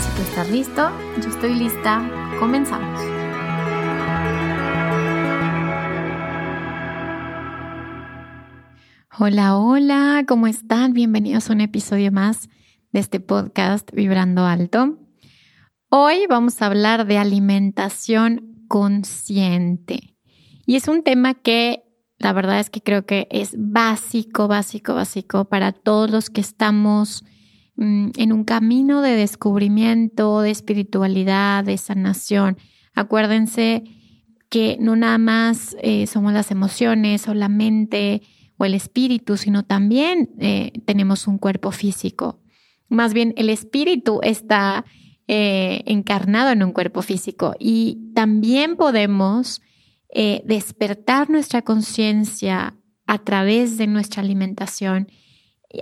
Si tú estás listo, yo estoy lista, comenzamos. Hola, hola, ¿cómo están? Bienvenidos a un episodio más de este podcast Vibrando Alto. Hoy vamos a hablar de alimentación consciente. Y es un tema que la verdad es que creo que es básico, básico, básico para todos los que estamos en un camino de descubrimiento, de espiritualidad, de sanación. Acuérdense que no nada más eh, somos las emociones o la mente o el espíritu, sino también eh, tenemos un cuerpo físico. Más bien, el espíritu está eh, encarnado en un cuerpo físico y también podemos despertar nuestra conciencia a través de nuestra alimentación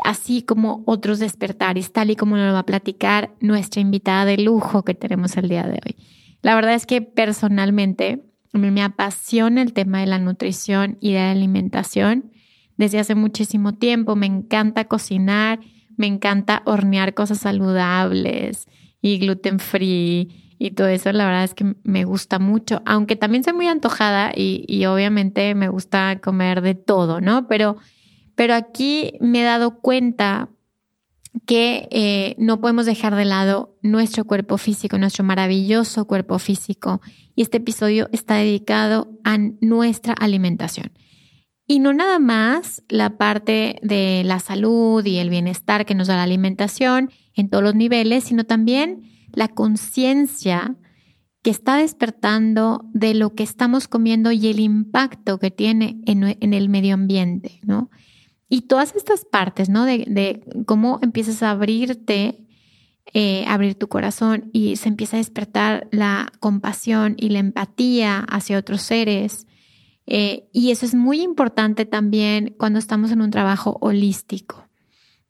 así como otros despertares, tal y como nos lo va a platicar nuestra invitada de lujo que tenemos el día de hoy. La verdad es que personalmente me apasiona el tema de la nutrición y de la alimentación desde hace muchísimo tiempo. Me encanta cocinar, me encanta hornear cosas saludables y gluten free y todo eso. La verdad es que me gusta mucho, aunque también soy muy antojada y, y obviamente me gusta comer de todo, ¿no? Pero pero aquí me he dado cuenta que eh, no podemos dejar de lado nuestro cuerpo físico, nuestro maravilloso cuerpo físico. Y este episodio está dedicado a nuestra alimentación. Y no nada más la parte de la salud y el bienestar que nos da la alimentación en todos los niveles, sino también la conciencia que está despertando de lo que estamos comiendo y el impacto que tiene en, en el medio ambiente, ¿no? Y todas estas partes, ¿no? De, cómo empiezas a abrirte, eh, abrir tu corazón y se empieza a despertar la compasión y la empatía hacia otros seres. Eh, y eso es muy importante también cuando estamos en un trabajo holístico.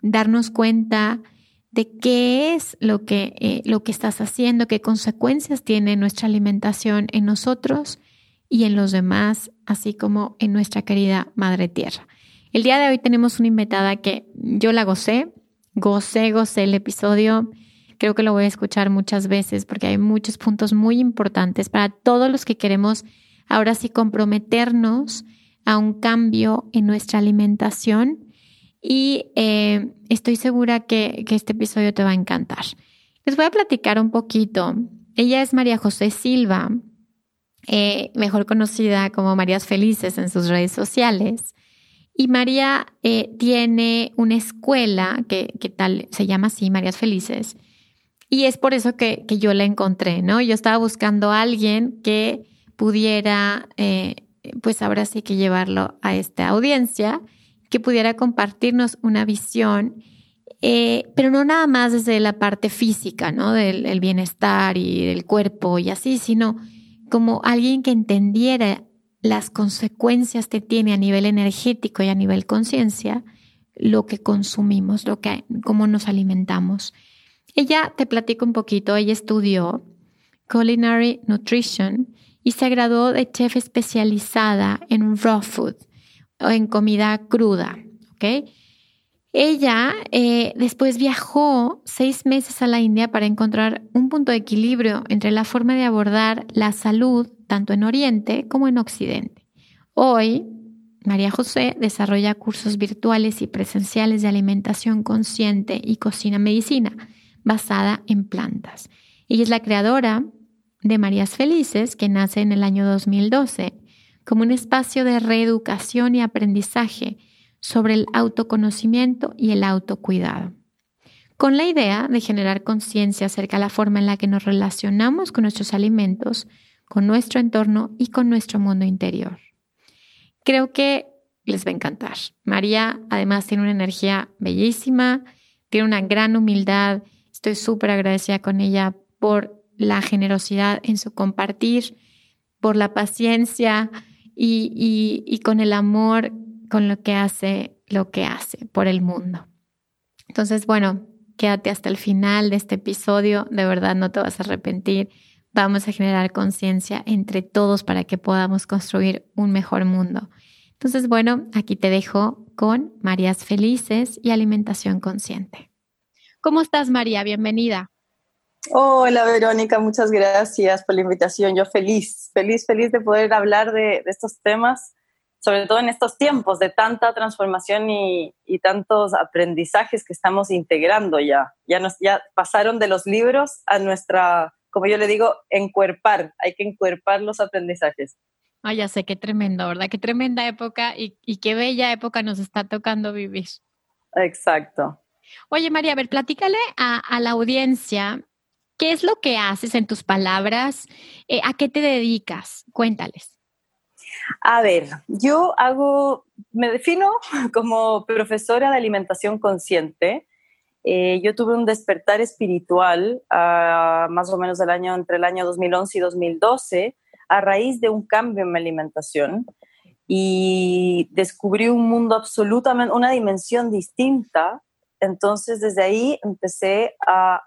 Darnos cuenta de qué es lo que, eh, lo que estás haciendo, qué consecuencias tiene nuestra alimentación en nosotros y en los demás, así como en nuestra querida Madre Tierra. El día de hoy tenemos una invitada que yo la gocé, gocé, gocé el episodio. Creo que lo voy a escuchar muchas veces porque hay muchos puntos muy importantes para todos los que queremos ahora sí comprometernos a un cambio en nuestra alimentación y eh, estoy segura que, este episodio te va a encantar. Les voy a platicar un poquito. Ella es María José Silva, eh, mejor conocida como Marías Felices en sus redes sociales. Y María eh, tiene una escuela que, tal se llama así, Marías Felices. Y es por eso que, yo la encontré, ¿no? Yo estaba buscando a alguien que pudiera, eh, pues ahora sí que llevarlo a esta audiencia, que pudiera compartirnos una visión, eh, pero no nada más desde la parte física, ¿no? Del bienestar y del cuerpo y así, sino como alguien que entendiera las consecuencias que tiene a nivel energético y a nivel conciencia lo que consumimos, lo que, cómo nos alimentamos. Ella, te platico un poquito, ella estudió Culinary Nutrition y se graduó de chef especializada en raw food o en comida cruda, ¿ok? Ella eh, después viajó seis meses a la India para encontrar un punto de equilibrio entre la forma de abordar la salud tanto en Oriente como en Occidente. Hoy, María José desarrolla cursos virtuales y presenciales de alimentación consciente y cocina medicina basada en plantas. Ella es la creadora de Marías Felices, que nace en el año 2012, como un espacio de reeducación y aprendizaje sobre el autoconocimiento y el autocuidado, con la idea de generar conciencia acerca de la forma en la que nos relacionamos con nuestros alimentos, con nuestro entorno y con nuestro mundo interior. Creo que les va a encantar. María además tiene una energía bellísima, tiene una gran humildad. Estoy súper agradecida con ella por la generosidad en su compartir, por la paciencia y, con el amor con lo que hace lo que hace por el mundo. Entonces, bueno, quédate hasta el final de este episodio, de verdad no te vas a arrepentir. Vamos a generar conciencia entre todos para que podamos construir un mejor mundo. Entonces, bueno, aquí te dejo con Marías Felices y Alimentación Consciente. ¿Cómo estás, María? Bienvenida. Hola Verónica, muchas gracias por la invitación. Yo feliz, feliz, feliz de poder hablar de, estos temas, sobre todo en estos tiempos de tanta transformación y, tantos aprendizajes que estamos integrando ya. Ya, nos, ya pasaron de los libros a nuestra, como yo le digo, encuerpar. Hay que encuerpar los aprendizajes. Ay, ya sé, qué tremendo, ¿verdad? Qué tremenda época y, y qué bella época nos está tocando vivir. Exacto. Oye, María, a ver, platícale a, a la audiencia ¿Qué es lo que haces en tus palabras? Eh, ¿A qué te dedicas? Cuéntales. A ver, yo hago, me defino como profesora de alimentación consciente. Eh, yo tuve un despertar espiritual uh, más o menos del año, entre el año 2011 y 2012 a raíz de un cambio en mi alimentación y descubrí un mundo absolutamente, una dimensión distinta. Entonces desde ahí empecé a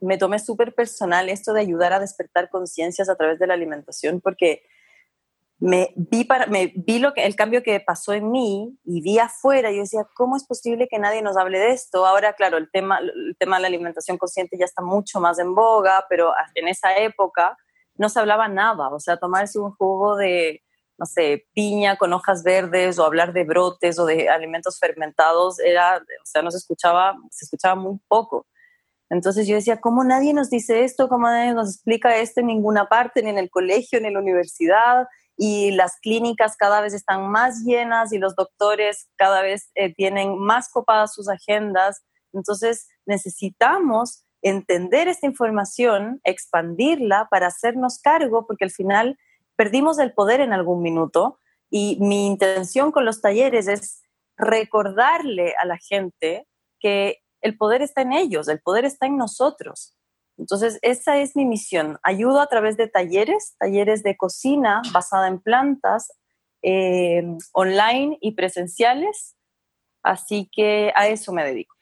me tomé súper personal esto de ayudar a despertar conciencias a través de la alimentación, porque me vi, para, me vi lo que, el cambio que pasó en mí y vi afuera yo decía, ¿cómo es posible que nadie nos hable de esto? Ahora, claro, el tema, el tema de la alimentación consciente ya está mucho más en boga, pero en esa época no se hablaba nada, o sea, tomarse un jugo de, no sé, piña con hojas verdes o hablar de brotes o de alimentos fermentados, era, o sea, no se escuchaba, se escuchaba muy poco. Entonces yo decía, ¿cómo nadie nos dice esto? ¿Cómo nadie nos explica esto en ninguna parte, ni en el colegio, ni en la universidad? Y las clínicas cada vez están más llenas y los doctores cada vez eh, tienen más copadas sus agendas. Entonces necesitamos entender esta información, expandirla para hacernos cargo, porque al final perdimos el poder en algún minuto. Y mi intención con los talleres es recordarle a la gente que el poder está en ellos, el poder está en nosotros. Entonces, esa es mi misión. Ayudo a través de talleres, talleres de cocina basada en plantas, eh, online y presenciales. Así que a eso me dedico.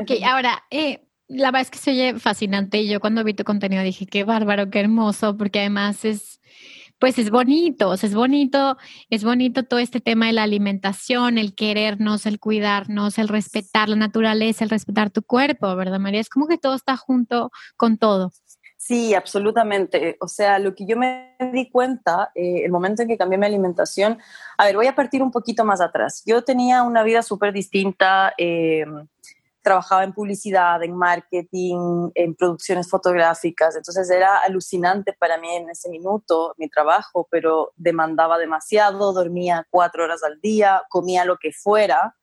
Ok, ahora, eh, la verdad es que se oye fascinante y yo cuando vi tu contenido dije, qué bárbaro, qué hermoso, porque además es pues es bonito, es bonito, es bonito todo este tema de la alimentación, el querernos, el cuidarnos, el respetar la naturaleza, el respetar tu cuerpo, ¿verdad, María? Es como que todo está junto con todo. Sí, absolutamente. O sea, lo que yo me di cuenta, eh, el momento en que cambié mi alimentación, a ver, voy a partir un poquito más atrás. Yo tenía una vida súper distinta. Eh, trabajaba en publicidad, en marketing, en producciones fotográficas, entonces era alucinante para mí en ese minuto mi trabajo, pero demandaba demasiado, dormía cuatro horas al día, comía lo que fuera.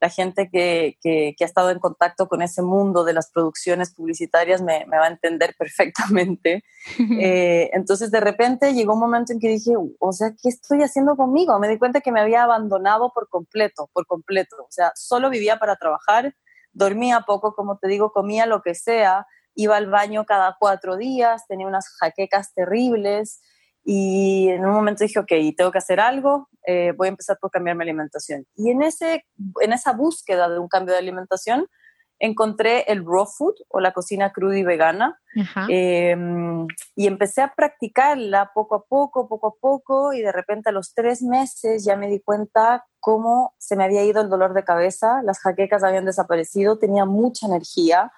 La gente que, que, ha estado en contacto con ese mundo de las producciones publicitarias me, me va a entender perfectamente. eh, entonces de repente llegó un momento en que dije, o sea, ¿qué estoy haciendo conmigo? Me di cuenta que me había abandonado por completo, por completo. O sea, solo vivía para trabajar dormía poco, como te digo, comía lo que sea, iba al baño cada cuatro días, tenía unas jaquecas terribles y en un momento dije, ok, tengo que hacer algo, eh, voy a empezar por cambiar mi alimentación. Y en, ese, en esa búsqueda de un cambio de alimentación, encontré el raw food o la cocina cruda y vegana em, y empecé a practicarla poco a poco, poco a poco y de repente a los tres meses ya me di cuenta cómo se me había ido el dolor de cabeza, las jaquecas habían desaparecido, tenía mucha energía,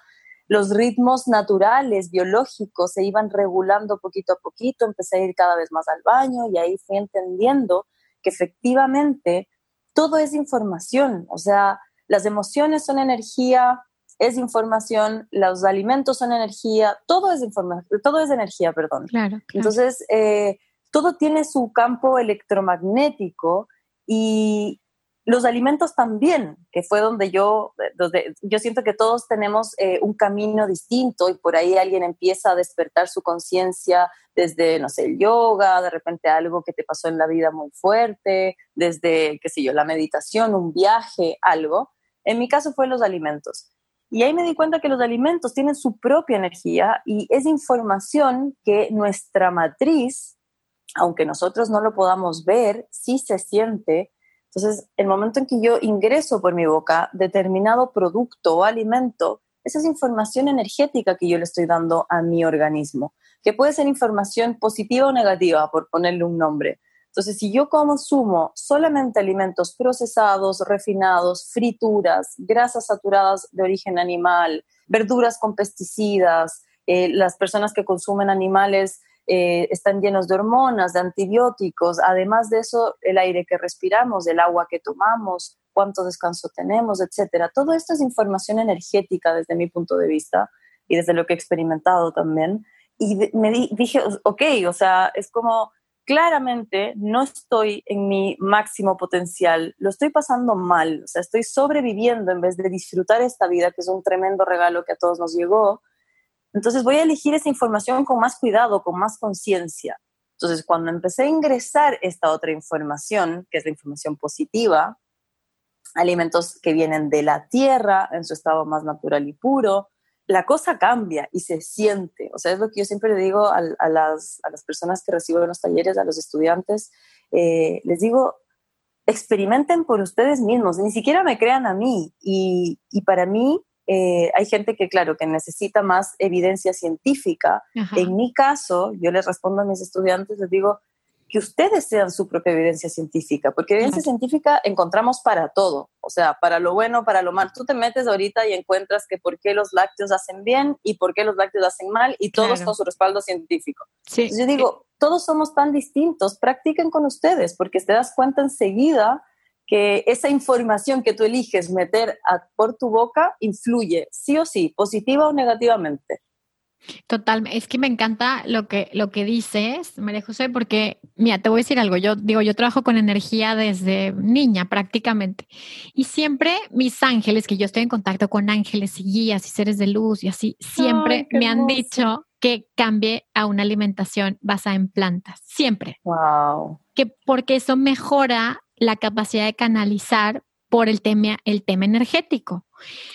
los ritmos naturales, biológicos se iban regulando poquito a poquito, empecé a ir cada vez más al baño y ahí fui entendiendo que efectivamente todo es información, o sea, las emociones son energía, es información, los alimentos son energía, todo es información, todo es energía, perdón. Claro. Entonces, eh, todo tiene su campo electromagnético y los alimentos también, que fue donde yo, donde yo siento que todos tenemos eh, un camino distinto y por ahí alguien empieza a despertar su conciencia desde, no sé, el yoga, de repente algo que te pasó en la vida muy fuerte, desde, qué sé yo, la meditación, un viaje, algo. En mi caso fue los alimentos. Y ahí me di cuenta que los alimentos tienen su propia energía y es información que nuestra matriz, aunque nosotros no lo podamos ver, sí se siente entonces, el momento en que yo ingreso por mi boca determinado producto o alimento, esa es información energética que yo le estoy dando a mi organismo, que puede ser información positiva o negativa, por ponerle un nombre. Entonces, si yo consumo solamente alimentos procesados, refinados, frituras, grasas saturadas de origen animal, verduras con pesticidas, eh, las personas que consumen animales eh, están llenos de hormonas, de antibióticos, además de eso, el aire que respiramos, el agua que tomamos, cuánto descanso tenemos, etcétera. Todo esto es información energética desde mi punto de vista y desde lo que he experimentado también. Y me dije, ok, o sea, es como claramente no estoy en mi máximo potencial, lo estoy pasando mal, o sea, estoy sobreviviendo en vez de disfrutar esta vida, que es un tremendo regalo que a todos nos llegó, entonces voy a elegir esa información con más cuidado, con más conciencia. Entonces cuando empecé a ingresar esta otra información, que es la información positiva, alimentos que vienen de la tierra en su estado más natural y puro, la cosa cambia y se siente. O sea, es lo que yo siempre le digo a, las, personas que recibo en los talleres, a los estudiantes, eh, les digo, experimenten por ustedes mismos, ni siquiera me crean a mí. Y, y para mí, eh, hay gente que, claro, que necesita más evidencia científica. En mi caso, yo les respondo a mis estudiantes, les digo que ustedes sean su propia evidencia científica, porque evidencia científica encontramos para todo, o sea, para lo bueno, para lo malo. Tú te metes ahorita y encuentras que por qué los lácteos hacen bien y por qué los lácteos hacen mal y todos con su respaldo científico. yo digo, todos somos tan distintos, practiquen con ustedes, porque te das cuenta enseguida que esa información que tú eliges meter por tu boca influye, sí o sí, positiva o negativamente. Totalmente, es que me encanta lo que, lo que dices, María José, porque, mira, te voy a decir algo, yo digo, yo trabajo con energía desde niña prácticamente, y siempre mis ángeles, que yo estoy en contacto con ángeles y guías y seres de luz y así, siempre me han dicho que cambie a una alimentación basada en plantas, siempre. Wow. Que porque eso mejora la capacidad de canalizar por el tema, el tema energético.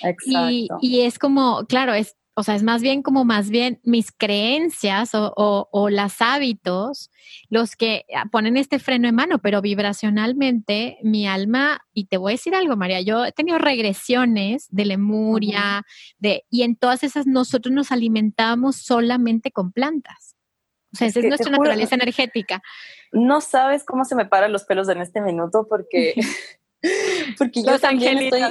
Exacto. Y, es como, claro, es, o sea, es más bien como más bien mis creencias o, o, los hábitos los que ponen este freno en mano, pero vibracionalmente mi alma, y te voy a decir algo, María, yo he tenido regresiones de Lemuria, de, y en todas esas nosotros nos alimentamos solamente con plantas. O sea, esa es nuestra naturaleza energética. No sabes cómo se me paran los pelos en este minuto porque, porque yo también estoy,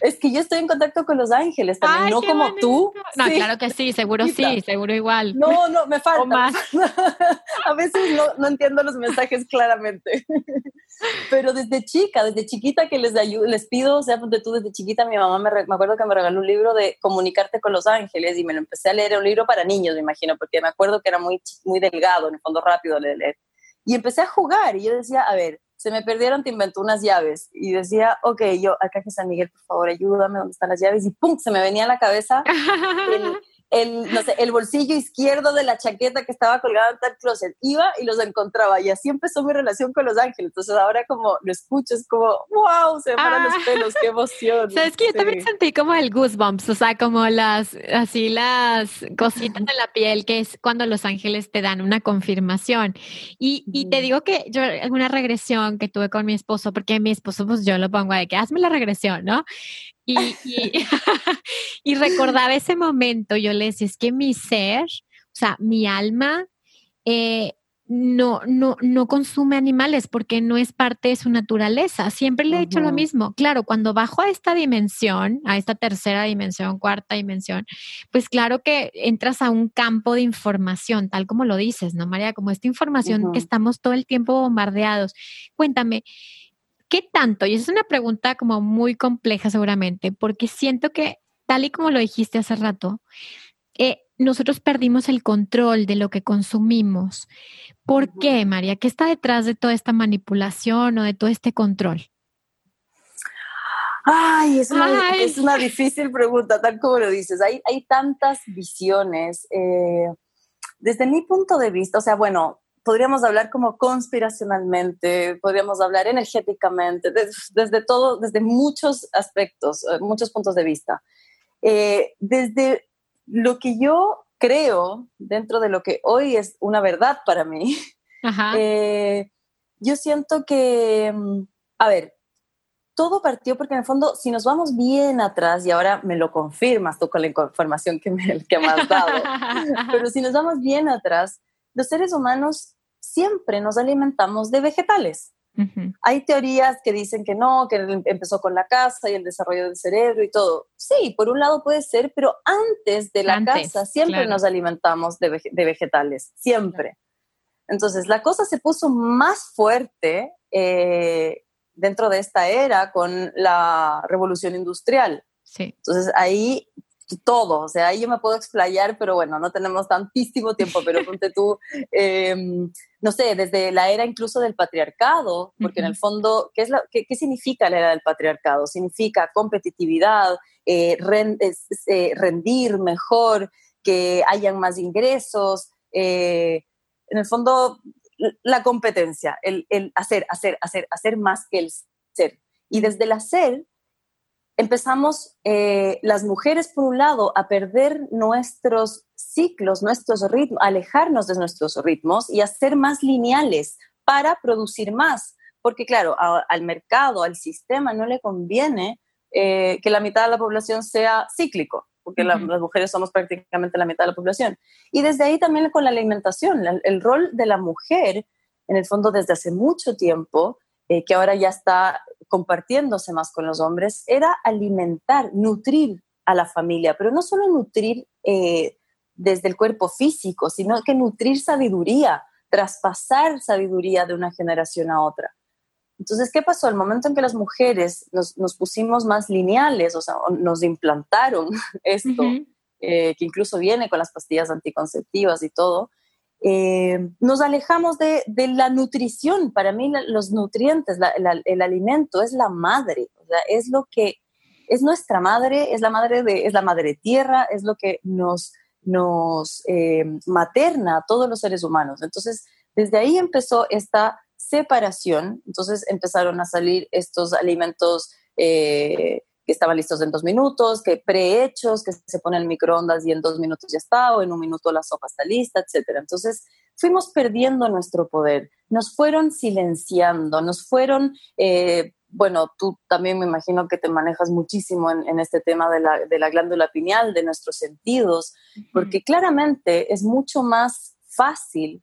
es que yo estoy en contacto con los ángeles también, no como tú. No, claro que sí, seguro sí, seguro igual. No, no, me falta. Más. A veces no, no, entiendo los mensajes claramente. Pero desde chica, desde chiquita que les, les pido, o sea, de tú desde chiquita, mi mamá me, me, acuerdo que me regaló un libro de comunicarte con los ángeles y me lo empecé a leer, un libro para niños, me imagino, porque me acuerdo que era muy, muy delgado, en el fondo rápido de leer. Y empecé a jugar y yo decía, a ver, se me perdieron, te inventó unas llaves. Y decía, ok, yo, acá que San Miguel, por favor, ayúdame, ¿dónde están las llaves? Y pum, se me venía a la cabeza el, el, no sé, el bolsillo izquierdo de la chaqueta que estaba colgada en tal closet. Iba y los encontraba. Y así empezó mi relación con los ángeles. Entonces ahora como lo escucho, es como, wow, se me paran los ah. pelos, qué emoción. Sabes que yo también sentí como el goosebumps, o sea, como las, así las cositas de la piel, que es cuando los ángeles te dan una confirmación. Y, y te digo que yo, alguna regresión que tuve con mi esposo, porque mi esposo, pues yo lo pongo de que hazme la regresión, ¿no? Y, y, recordaba ese momento, yo le decía, es que mi ser, o sea, mi alma, eh, no, no, no consume animales porque no es parte de su naturaleza. Siempre le he dicho lo mismo. Claro, cuando bajo a esta dimensión, a esta tercera dimensión, cuarta dimensión, pues claro que entras a un campo de información, tal como lo dices, ¿no, María? Como esta información que estamos todo el tiempo bombardeados. Cuéntame, ¿Qué tanto? Y esa es una pregunta como muy compleja seguramente, porque siento que tal y como lo dijiste hace rato, eh, nosotros perdimos el control de lo que consumimos. ¿Por qué, María? ¿Qué está detrás de toda esta manipulación o de todo este control? Ay, es una, Es una difícil pregunta, tal como lo dices. Hay, hay tantas visiones. Eh, desde mi punto de vista, o sea, bueno, podríamos hablar como conspiracionalmente, podríamos hablar energéticamente, desde, todo, desde muchos aspectos, eh, muchos puntos de vista. Eh, desde lo que yo creo, dentro de lo que hoy es una verdad para mí, yo siento que, mm, a ver, todo partió porque en el fondo, si nos vamos bien atrás, y ahora me lo confirmas tú con la información que me, que me has dado, pero si nos vamos bien atrás, los seres humanos siempre nos alimentamos de vegetales. Hay teorías que dicen que no, que empezó con la casa y el desarrollo del cerebro y todo. Sí, por un lado puede ser, pero antes de la casa siempre nos alimentamos de, vegetales, siempre. Entonces, la cosa se puso más fuerte eh, dentro de esta era con la revolución industrial. Sí. Entonces ahí todo, o sea, ahí yo me puedo explayar, pero bueno, no tenemos tantísimo tiempo, pero ponte tú, em, no sé, desde la era incluso del patriarcado, porque en el fondo, ¿qué, es la, qué, significa la era del patriarcado? Significa competitividad, eh, eh, rendir mejor, que hayan más ingresos, eh, en el fondo la competencia, el, hacer, hacer, hacer, hacer más que el ser. Y desde el hacer empezamos eh, las mujeres, por un lado, a perder nuestros ciclos, nuestros ritmos, alejarnos de nuestros ritmos y a ser más lineales para producir más. Porque claro, al mercado, al sistema, no le conviene eh, que la mitad de la población sea cíclico porque las mujeres somos prácticamente la mitad de la población. Y desde ahí también con la alimentación, el, rol de la mujer, en el fondo desde hace mucho tiempo, eh, que ahora ya está compartiéndose más con los hombres, era alimentar, nutrir a la familia, pero no solo nutrir eh, desde el cuerpo físico, sino que nutrir sabiduría, traspasar sabiduría de una generación a otra. Entonces, ¿qué pasó? Al momento en que las mujeres nos, pusimos más lineales, o sea, nos implantaron esto, eh, que incluso viene con las pastillas anticonceptivas y todo, eh, nos alejamos de, la nutrición. Para mí, los nutrientes, el alimento es la madre, o sea, es lo que es nuestra madre, es la madre de, es la madre tierra, es lo que nos, nos eh, materna a todos los seres humanos. Entonces, desde ahí empezó esta separación, entonces empezaron a salir estos alimentos eh, que estaban listos en dos minutos, que prehechos, que se ponen en microondas y en dos minutos ya está, o en un minuto la sopa está lista, etc. Entonces fuimos perdiendo nuestro poder, nos fueron silenciando, nos fueron, eh, bueno, tú también me imagino que te manejas muchísimo en, este tema de la, de la glándula pineal, de nuestros sentidos, porque claramente es mucho más fácil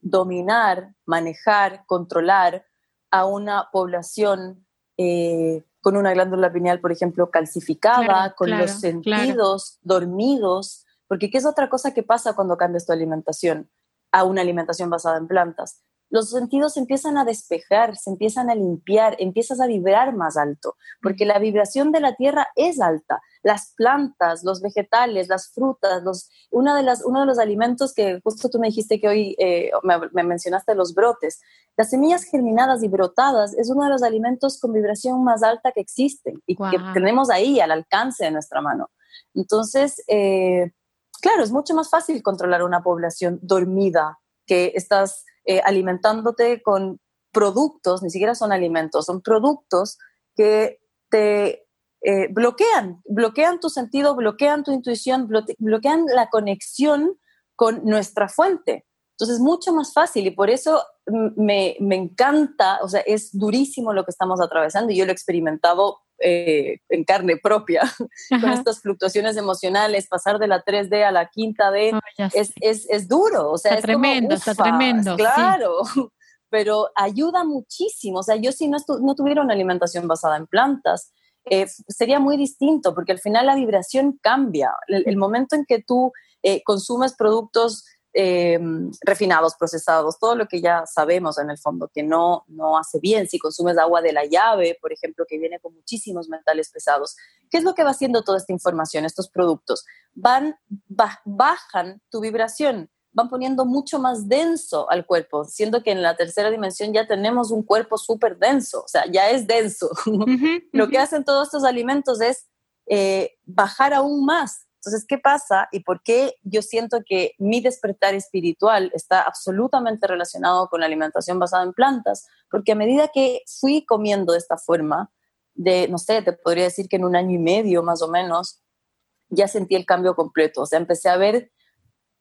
dominar, manejar, controlar a una población eh, con una glándula pineal, por ejemplo, calcificada, con los sentidos dormidos, porque ¿qué es otra cosa que pasa cuando cambias tu alimentación a una alimentación basada en plantas? Los sentidos empiezan a despejar, se empiezan a limpiar, empiezas a vibrar más alto, porque la vibración de la tierra es alta. Las plantas, los vegetales, las frutas, los, una de las, uno de los alimentos que justo tú me dijiste que hoy eh, me, mencionaste los brotes, las semillas germinadas y brotadas es uno de los alimentos con vibración más alta que existen y que tenemos ahí al alcance de nuestra mano. Entonces, eh, claro, es mucho más fácil controlar una población dormida que estás eh, alimentándote con productos, ni siquiera son alimentos, son productos que te eh, bloquean, bloquean tu sentido, bloquean tu intuición, bloquean la conexión con nuestra fuente. Entonces es mucho más fácil y por eso me, me, encanta, o sea, es durísimo lo que estamos atravesando y yo lo he experimentado eh, en carne propia, con estas fluctuaciones emocionales, pasar de la 3D a la quinta D, es, es, es, duro, o sea, está es tremendo, está tremendo. Claro, pero ayuda muchísimo, o sea, yo si no, no tuviera una alimentación basada en plantas, eh, sería muy distinto, porque al final la vibración cambia. El, momento en que tú eh, consumes productos eh, refinados, procesados, todo lo que ya sabemos en el fondo que no, no hace bien. Si consumes agua de la llave, por ejemplo, que viene con muchísimos metales pesados, ¿qué es lo que va haciendo toda esta información, estos productos? Van, bajan tu vibración, van poniendo mucho más denso al cuerpo, siendo que en la tercera dimensión ya tenemos un cuerpo súper denso, o sea, ya es denso. Lo que hacen todos estos alimentos es eh, bajar aún más entonces, ¿qué pasa y por qué yo siento que mi despertar espiritual está absolutamente relacionado con la alimentación basada en plantas? Porque a medida que fui comiendo de esta forma, de, no sé, te podría decir que en un año y medio más o menos, ya sentí el cambio completo. O sea, empecé a ver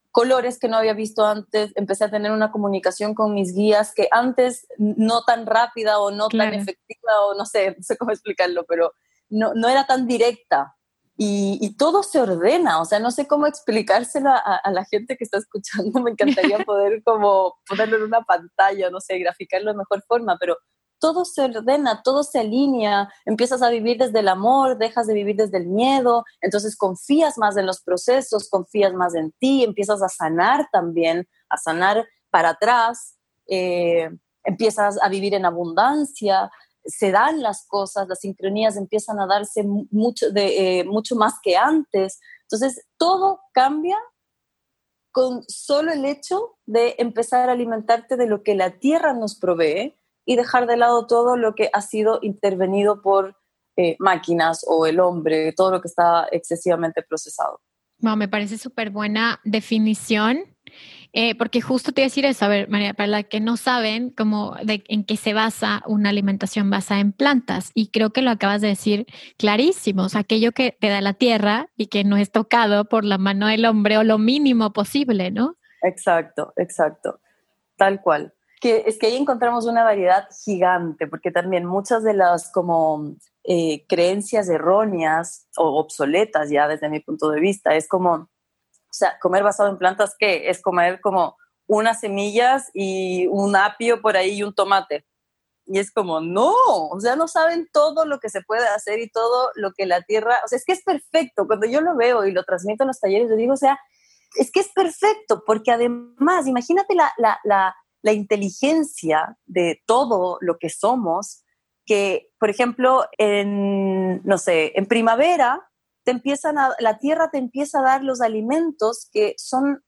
colores que no había visto antes, empecé a tener una comunicación con mis guías que antes no tan rápida o no tan efectiva o no sé, no sé cómo explicarlo, pero no, no era tan directa y, todo se ordena, o sea, no sé cómo explicárselo a, la gente que está escuchando, me encantaría poder como ponerlo en una pantalla, no sé, graficarlo de mejor forma, pero todo se ordena, todo se alinea, empiezas a vivir desde el amor, dejas de vivir desde el miedo, entonces confías más en los procesos, confías más en ti, empiezas a sanar también, a sanar para atrás, eh, empiezas a vivir en abundancia, se dan las cosas, las sincronías empiezan a darse mucho, eh, mucho más que antes. Entonces, todo cambia con solo el hecho de empezar a alimentarte de lo que la tierra nos provee y dejar de lado todo lo que ha sido intervenido por eh, máquinas o el hombre, todo lo que está excesivamente procesado. me parece súper buena definición eh, porque justo te iba a decir eso, a ver, María, para la que no saben cómo en qué se basa una alimentación basada en plantas, y creo que lo acabas de decir clarísimo, aquello que te da la tierra y que no es tocado por la mano del hombre o lo mínimo posible, ¿no? Exacto, exacto, tal cual. Que es que ahí encontramos una variedad gigante, porque también muchas de las como eh, creencias erróneas o obsoletas ya desde mi punto de vista, es como sea, comer basado en plantas, ¿qué? Es comer como unas semillas y un apio por ahí y un tomate. Y es como, no, o sea, no saben todo lo que se puede hacer y todo lo que la tierra, o sea, es que es perfecto. Cuando yo lo veo y lo transmito en los talleres, yo digo, o sea, es que es perfecto, porque además, imagínate la, la, la, la inteligencia de todo lo que somos, que, por ejemplo, en, no sé, en primavera, te empiezan a, la tierra te empieza a dar los alimentos que son,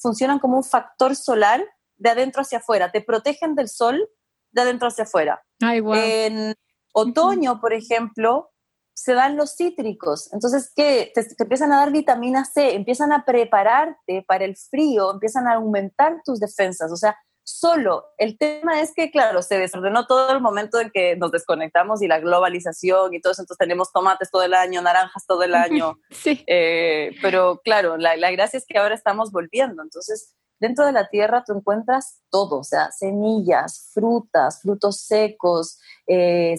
funcionan como un factor solar de adentro hacia afuera, te protegen del sol de adentro hacia afuera. En otoño, por ejemplo, se dan los cítricos. Entonces, ¿qué? Te, te, empiezan a dar vitamina C, empiezan a prepararte para el frío, empiezan a aumentar tus defensas. O sea, solo. El tema es que, claro, se desordenó todo el momento en que nos desconectamos y la globalización y todo eso, entonces tenemos tomates todo el año, naranjas todo el año. Sí. Eh, pero claro, la, gracia es que ahora estamos volviendo. Entonces, dentro de la tierra tú encuentras todo, o sea, semillas, frutas, frutos secos, eh,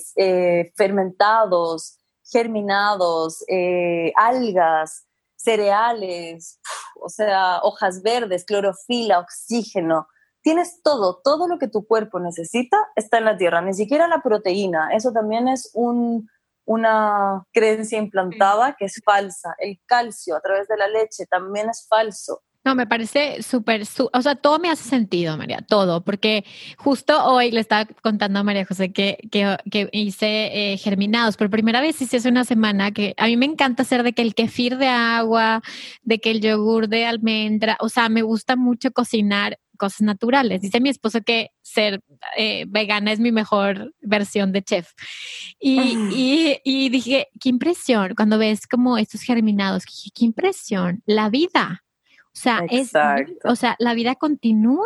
fermentados, germinados, eh, algas, cereales, o sea, hojas verdes, clorofila, oxígeno tienes todo, todo lo que tu cuerpo necesita está en la tierra, ni siquiera la proteína. Eso también es una creencia implantada que es falsa. El calcio a través de la leche también es falso. No, me parece súper, o sea, todo me hace sentido, María, todo, porque justo hoy le estaba contando a María José que, que, hice eh, germinados. Por primera vez hice hace una semana que a mí me encanta hacer de que el kefir de agua, de que el yogur de almendra, o sea, me gusta mucho cocinar cosas naturales. Dice mi esposo que ser eh, vegana es mi mejor versión de chef. Y, y, dije, qué impresión, cuando ves como estos germinados, qué impresión, la vida. O sea, es, o sea, la vida continúa.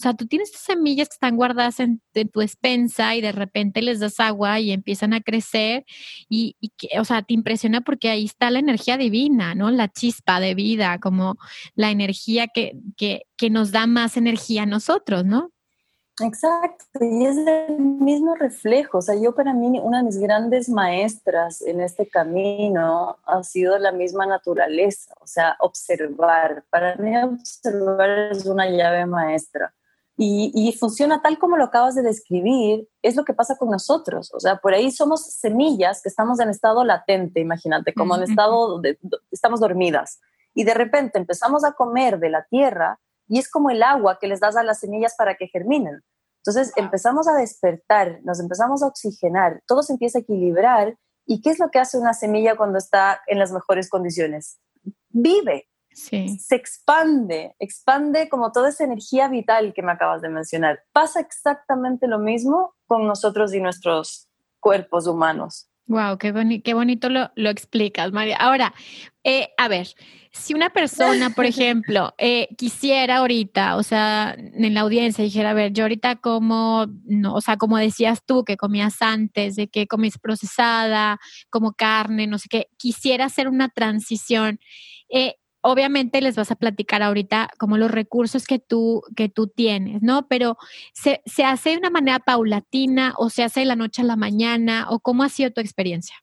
O sea, tú tienes semillas que están guardadas en, tu despensa y de repente les das agua y empiezan a crecer y, que, o sea, te impresiona porque ahí está la energía divina, ¿no? La chispa de vida, como la energía que, que, que nos da más energía a nosotros, ¿no? Exacto, y es el mismo reflejo. O sea, yo para mí, una de mis grandes maestras en este camino ha sido la misma naturaleza, o sea, observar. Para mí observar es una llave maestra. Y, y, funciona tal como lo acabas de describir, es lo que pasa con nosotros. O sea, por ahí somos semillas que estamos en estado latente, imagínate, como en estado, de, estamos dormidas. Y de repente empezamos a comer de la tierra y es como el agua que les das a las semillas para que germinen. Entonces empezamos a despertar, nos empezamos a oxigenar, todo se empieza a equilibrar. ¿Y qué es lo que hace una semilla cuando está en las mejores condiciones? Vive, se expande, expande como toda esa energía vital que me acabas de mencionar. Pasa exactamente lo mismo con nosotros y nuestros cuerpos humanos. Wow, qué, qué bonito lo, lo, explicas, María. Ahora, eh, a ver, si una persona, por ejemplo, eh, quisiera ahorita, o sea, en la audiencia dijera, a ver, yo ahorita como, no, o sea, como decías tú, que comías antes, de que comís procesada, como carne, no sé qué, quisiera hacer una transición. Eh, obviamente les vas a platicar ahorita como los recursos que tú, que tú tienes, ¿no? Pero ¿se, ¿se, hace de una manera paulatina o se hace de la noche a la mañana o cómo ha sido tu experiencia?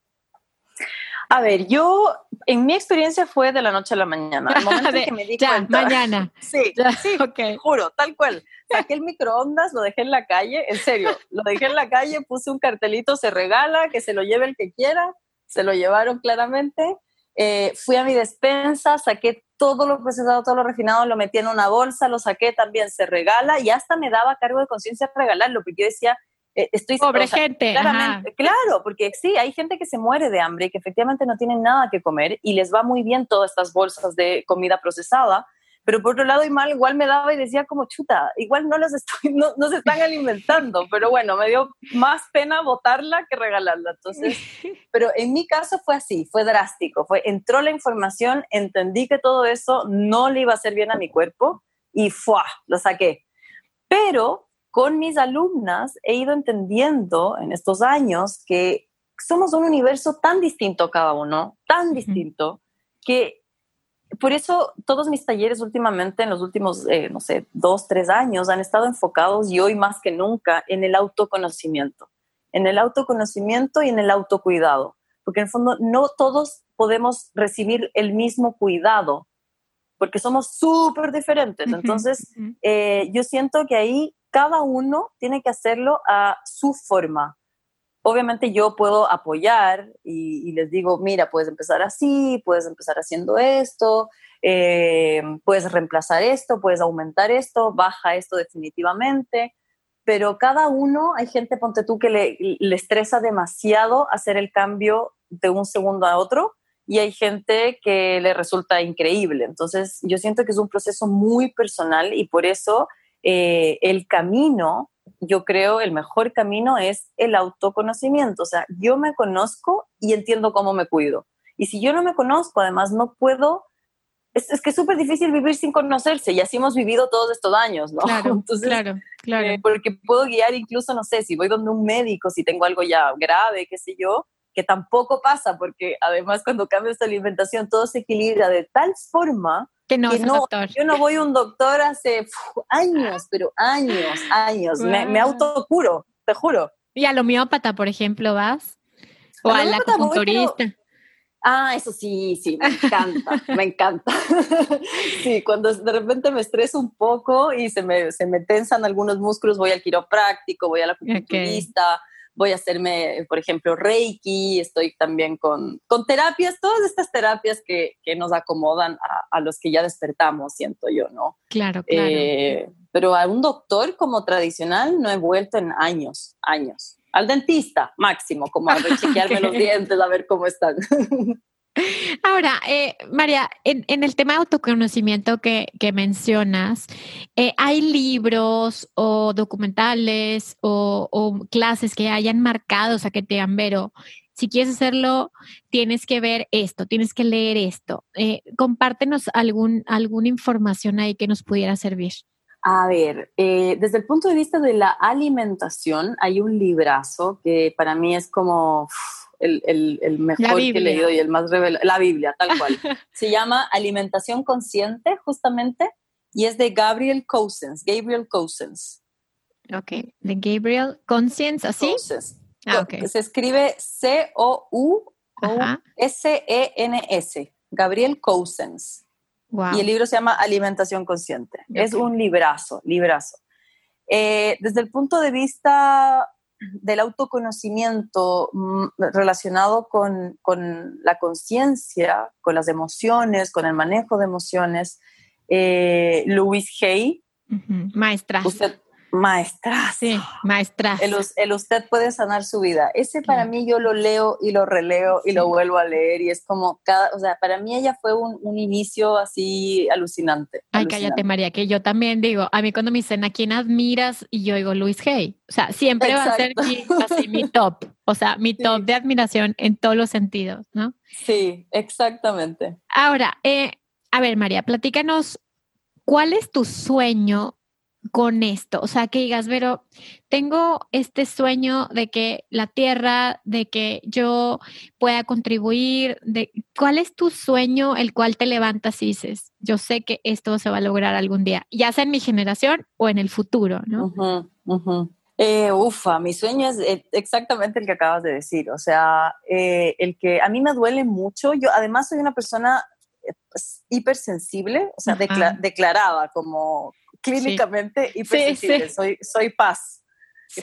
A ver, yo, en mi experiencia fue de la noche a la mañana. Momento que me di ya, mañana. Sí, sí, okay. juro, tal cual. Saqué el microondas, lo dejé en la calle, en serio, lo dejé en la calle, puse un cartelito, se regala, que se lo lleve el que quiera, se lo llevaron claramente eh, fui a mi despensa, saqué todo lo procesado, todo lo refinado, lo metí en una bolsa, lo saqué, también se regala y hasta me daba cargo de conciencia regalarlo, porque yo decía, eh, estoy... Pobre gente. Claramente, claro, porque sí, hay gente que se muere de hambre y que efectivamente no tienen nada que comer y les va muy bien todas estas bolsas de comida procesada pero por otro lado igual, igual me daba y decía como chuta, igual no los estoy, no, no, se están alimentando, pero bueno, me dio más pena botarla que regalarla. Entonces, pero en mi caso fue así, fue drástico, fue, entró la información, entendí que todo eso no le iba a hacer bien a mi cuerpo y ¡fua! lo saqué. Pero con mis alumnas he ido entendiendo en estos años que somos un universo tan distinto cada uno, tan distinto, que por eso todos mis talleres últimamente, en los últimos, eh, no sé, dos, tres años, han estado enfocados y hoy más que nunca en el autoconocimiento, en el autoconocimiento y en el autocuidado, porque en el fondo no todos podemos recibir el mismo cuidado, porque somos súper diferentes. Entonces, eh, yo siento que ahí cada uno tiene que hacerlo a su forma, obviamente yo puedo apoyar y, les digo, mira, puedes empezar así, puedes empezar haciendo esto, eh, puedes reemplazar esto, puedes aumentar esto, baja esto definitivamente, pero cada uno, hay gente, ponte tú, que le, le estresa demasiado hacer el cambio de un segundo a otro y hay gente que le resulta increíble. Entonces, yo siento que es un proceso muy personal y por eso eh, el camino yo creo el mejor camino es el autoconocimiento. O sea, yo me conozco y entiendo cómo me cuido. Y si yo no me conozco, además no puedo, es, que es súper difícil vivir sin conocerse y así hemos vivido todos estos años, ¿no? Claro, claro, claro. Eh, porque puedo guiar incluso, no sé, si voy donde un médico, si tengo algo ya grave, qué sé yo, que tampoco pasa, porque además cuando cambias de alimentación todo se equilibra de tal forma que no, doctor. Yo no voy a un doctor hace años, pero años, años. Me, me autocuro, te juro. ¿Y al homeópata, por ejemplo, vas? ¿O a, la acupunturista? Ah, eso sí, sí, me encanta, me encanta. sí, cuando de repente me estreso un poco y se me, se me tensan algunos músculos, voy al quiropráctico, voy a la acupunturista voy a hacerme, por ejemplo, Reiki, estoy también con, con terapias, todas estas terapias que, que nos acomodan a, los que ya despertamos, siento yo, ¿no? Claro, claro. Eh, pero a un doctor como tradicional no he vuelto en años, años. Al dentista, máximo, como a chequearme los dientes, a ver cómo están. Ahora, eh, María, en, el tema de autoconocimiento que, mencionas, eh, ¿hay libros o documentales o, clases que hayan marcado, o sea, que te digan, si quieres hacerlo, tienes que ver esto, tienes que leer esto? Eh, compártenos algún, alguna información ahí que nos pudiera servir. A ver, desde el punto de vista de la alimentación, hay un librazo que para mí es como el, el, mejor que he leído y el más revelado, la Biblia, tal cual. Se llama Alimentación Consciente, justamente, y es de Gabriel Cousins, Gabriel Cousins. Ok, de Gabriel Conscience, ¿así? Ah, Se escribe C-O-U-S-E-N-S, e Gabriel Cousins. Y el libro se llama Alimentación Consciente. Es un librazo, librazo. Eh, desde el punto de vista del autoconocimiento mm, relacionado con, la conciencia, con las emociones, con el manejo de emociones, eh, Louise Hay. Maestra. Maestra. Sí, maestra. El, usted puede sanar su vida. Ese para mí yo lo leo y lo releo y lo vuelvo a leer y es como cada, o sea, para mí ella fue un, inicio así alucinante. Ay, cállate María, que yo también digo, a mí cuando me dicen a quién admiras y yo digo Luis Hay, o sea, siempre va a ser mi, así, mi top, o sea, mi top de admiración en todos los sentidos, ¿no? Sí, exactamente. Ahora, eh, a ver María, platícanos, ¿cuál es tu sueño con esto? O sea, que digas, pero tengo este sueño de que la tierra, de que yo pueda contribuir, de cuál es tu sueño el cual te levantas y dices, yo sé que esto se va a lograr algún día, ya sea en mi generación o en el futuro, ¿no? Eh, ufa, mi sueño es eh, exactamente el que acabas de decir, o sea, eh, el que a mí me duele mucho, yo además soy una persona pues, hipersensible, o sea, declarada como clínicamente hipersensible. Soy, soy paz.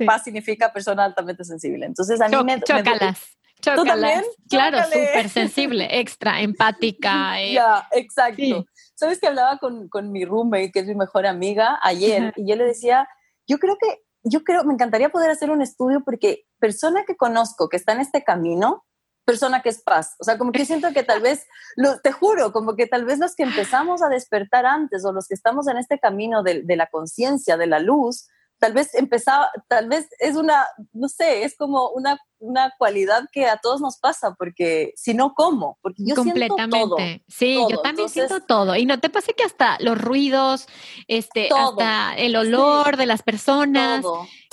Paz significa persona altamente sensible. Entonces a mí me, chócalas. ¿Tú también? Claro, súper sensible, extra, empática. Eh. Ya, exacto. Sabes que hablaba con, con, mi roommate, que es mi mejor amiga, ayer, y yo le decía, yo creo que, yo creo, me encantaría poder hacer un estudio porque persona que conozco que está en este camino, persona que es paz. O sea, como que siento que tal vez, lo, te juro, como que tal vez los que empezamos a despertar antes o los que estamos en este camino de, de la conciencia, de la luz, tal vez empezaba, tal vez es una, no sé, es como una una cualidad que a todos nos pasa, porque si no, ¿cómo? Porque yo Completamente. siento todo. Sí, yo también siento todo. Y no te pasa que hasta los ruidos, este, hasta el olor de las personas,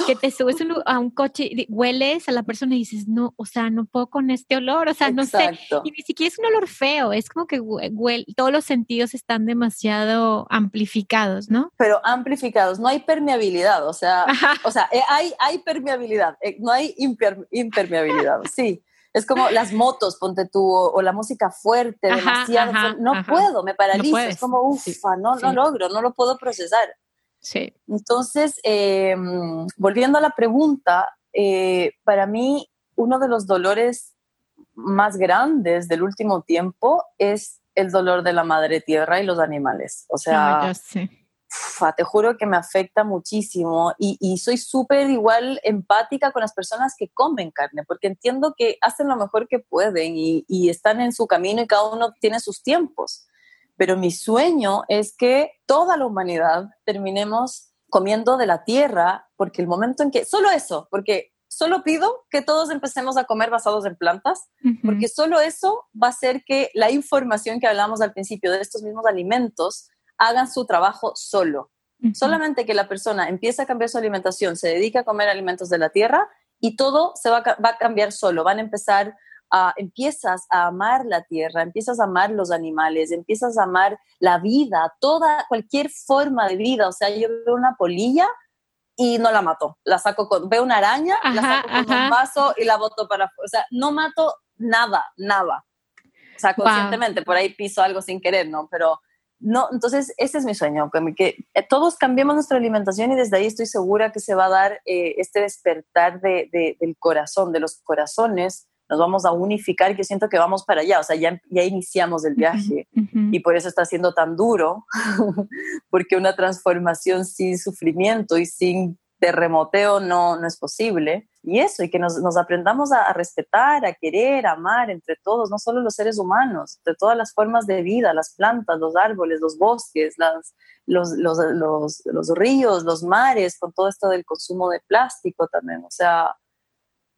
que te subes a un coche y hueles a la persona y dices, no, o sea, no puedo con este olor, o sea, no sé. Y ni siquiera es un olor feo, es como que huele, todos los sentidos están demasiado amplificados, ¿no? Pero amplificados, no hay permeabilidad, o sea, o sea, eh, hay, hay permeabilidad, eh, no hay imper, permeabilidad, sí. Es como las motos, ponte tú, o, la música fuerte, demasiado. no puedo, me paralizo. es como, ufa, no, no logro, no lo puedo procesar. Sí. Entonces, eh, volviendo a la pregunta, eh, para mí uno de los dolores más grandes del último tiempo es el dolor de la madre tierra y los animales. O sea, te juro que me afecta muchísimo y, soy súper igual empática con las personas que comen carne, porque entiendo que hacen lo mejor que pueden y, y están en su camino y cada uno tiene sus tiempos. Pero mi sueño es que toda la humanidad terminemos comiendo de la tierra, porque el momento en que, solo eso, porque solo pido que todos empecemos a comer basados en plantas, porque solo eso va a hacer que la información que hablamos al principio de estos mismos alimentos hagan su trabajo solo. Solamente que la persona empiece a cambiar su alimentación, se dedique a comer alimentos de la tierra y todo se va a, va a cambiar solo. Van a empezar a, empiezas a amar la tierra, empiezas a amar los animales, empiezas a amar la vida, toda, cualquier forma de vida. O sea, yo veo una polilla y no la mato. La saco con, veo una araña, la saco con un vaso y la boto para. O sea, no mato nada, nada. O sea, conscientemente, por ahí piso algo sin querer, ¿no? Pero no, entonces ese es mi sueño, que, todos cambiemos nuestra alimentación y desde ahí estoy segura que se va a dar eh, este despertar de, del corazón, de los corazones, nos vamos a unificar y que siento que vamos para allá, o sea, ya, ya iniciamos el viaje y por eso está siendo tan duro, porque una transformación sin sufrimiento y sin terremoteo no, no es posible. Y eso, y que nos, nos aprendamos a, respetar, a querer, a amar entre todos, no solo los seres humanos, de todas las formas de vida, las plantas, los árboles, los bosques, las, los, los, los, los ríos, los mares, con todo esto del consumo de plástico también. O sea,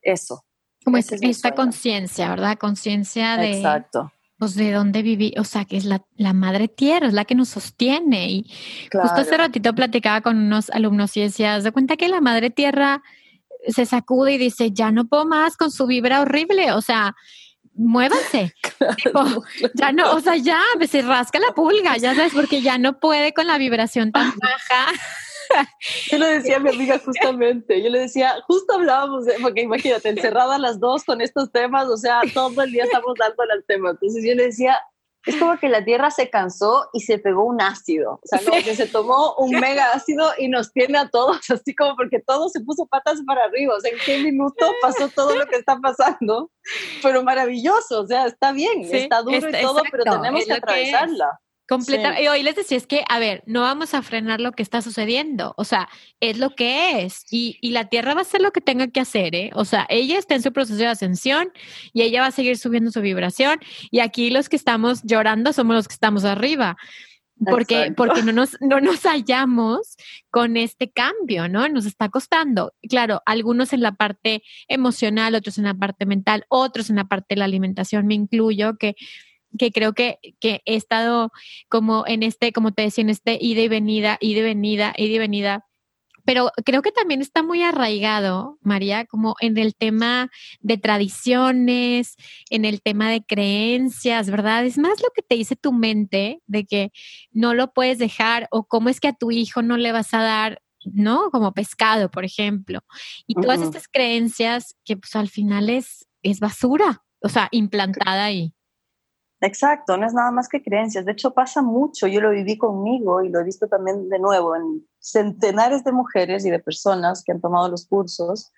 eso. Como es, esta conciencia, ¿verdad? Conciencia de... Exacto pues de dónde viví, o sea, que es la, la, madre tierra, es la que nos sostiene. Y justo hace ratito platicaba con unos alumnos y decía, de cuenta que la madre tierra se sacude y dice, ya no puedo más con su vibra horrible, o sea, muévanse. ya no, o sea, ya, se rasca la pulga, ya sabes, porque ya no puede con la vibración tan baja. Yo lo decía a mi amiga justamente, yo le decía, justo hablábamos, de, porque imagínate, encerradas las dos con estos temas, o sea, todo el día estamos dando el tema. Entonces yo le decía, es como que la Tierra se cansó y se pegó un ácido, o sea, como que se tomó un mega ácido y nos tiene a todos, así como porque todo se puso patas para arriba, o sea, en qué minuto pasó todo lo que está pasando, pero maravilloso, o sea, está bien, está duro y todo, pero tenemos que atravesarla Completa. Y hoy les decía, es que, a ver, no vamos a frenar lo que está sucediendo. O sea, es lo que es. Y, y, la Tierra va a hacer lo que tenga que hacer, ¿eh? O sea, ella está en su proceso de ascensión y ella va a seguir subiendo su vibración. Y aquí los que estamos llorando somos los que estamos arriba porque, porque no nos, no nos hallamos con este cambio, ¿no? Nos está costando. Claro, algunos en la parte emocional, otros en la parte mental, otros en la parte de la alimentación, me incluyo, que, que creo que, que he estado como en este, como te decía, en este ida y venida, ida y venida, ida y venida pero creo que también está muy arraigado, María, como en el tema de tradiciones, en el tema de creencias, ¿verdad? Es más lo que te dice tu mente de que no lo puedes dejar o cómo es que a tu hijo no le vas a dar, ¿no? Como pescado, por ejemplo. Y todas estas creencias que pues al final es, es basura, o sea, implantada ahí. Exacto, no es nada más que creencias. De hecho, pasa mucho. Yo lo viví conmigo y lo he visto también de nuevo en centenares de mujeres y de personas que han tomado los cursos.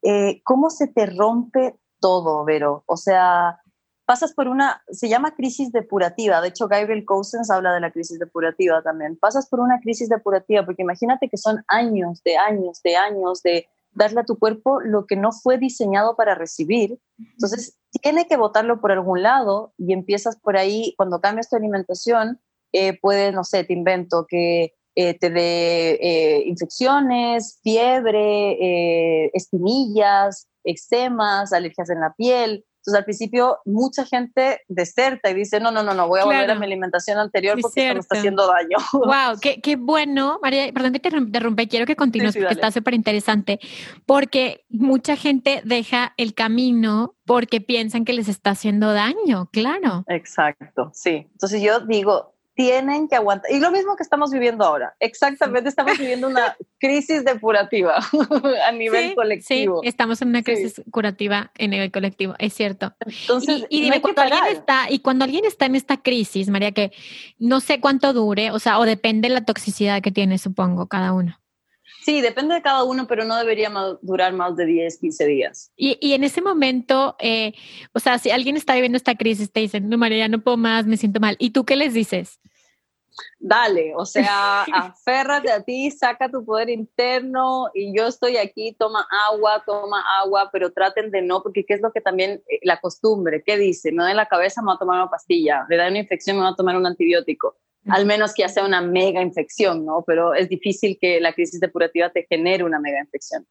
Eh, ¿Cómo se te rompe todo, Vero? O sea, pasas por una, se llama crisis depurativa. De hecho, Gabriel Cousins habla de la crisis depurativa también. Pasas por una crisis depurativa porque imagínate que son años de años de años de darle a tu cuerpo lo que no fue diseñado para recibir. Entonces, tiene que botarlo por algún lado y empiezas por ahí, cuando cambias tu alimentación, eh, puede, no sé, te invento que eh, te dé eh, infecciones, fiebre, eh, espinillas, eczemas, alergias en la piel. Entonces, al principio, mucha gente deserta y dice, no, no, no, no, voy a volver a mi alimentación anterior porque esto me está haciendo daño. Wow, qué, qué bueno. María, perdón que te interrumpa, quiero que continúes porque está súper interesante, porque mucha gente deja el camino porque piensan que les está haciendo daño, claro. Exacto, sí. Entonces yo digo, tienen que aguantar. Y lo mismo que estamos viviendo ahora. Exactamente, estamos viviendo una crisis depurativa a nivel colectivo. Sí, estamos en una crisis curativa en nivel colectivo, es cierto. Entonces, y, dime, cuando alguien está, y cuando alguien está en esta crisis, María, que no sé cuánto dure, o sea, o depende de la toxicidad que tiene, supongo, cada uno. Sí, depende de cada uno, pero no debería durar más de 10, 15 días. Y, y en ese momento, eh, o sea, si alguien está viviendo esta crisis, te dicen, no, María, no puedo más, me siento mal. ¿Y tú qué les dices? Dale, o sea, aférrate a ti, saca tu poder interno y yo estoy aquí, toma agua, toma agua, pero traten de no, porque qué es lo que también eh, la costumbre, ¿qué dice? Me da en la cabeza, me voy a tomar una pastilla, le da una infección, me voy a tomar un antibiótico al menos que ya sea una mega infección, ¿no? Pero es difícil que la crisis depurativa te genere una mega infección.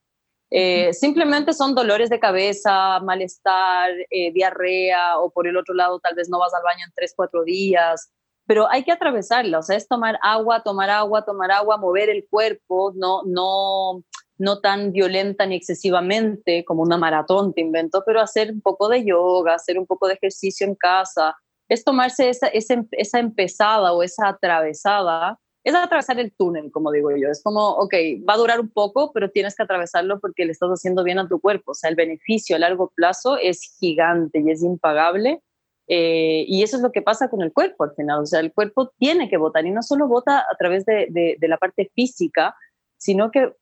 Eh, simplemente son dolores de cabeza, malestar, eh, diarrea o por el otro lado tal vez no vas al baño en tres, cuatro días, pero hay que atravesarla, o sea, es tomar agua, tomar agua, tomar agua, mover el cuerpo, no, no, no tan violenta ni excesivamente como una maratón, te invento, pero hacer un poco de yoga, hacer un poco de ejercicio en casa, es tomarse esa, esa, empezada o esa atravesada, es atravesar el túnel, como digo yo. Es como, ok, va a durar un poco, pero tienes que atravesarlo porque le estás haciendo bien a tu cuerpo. O sea, el beneficio a largo plazo es gigante y es impagable. Eh, y eso es lo que pasa con el cuerpo al final. O sea, el cuerpo tiene que votar y no solo vota a través de, de la parte física, sino que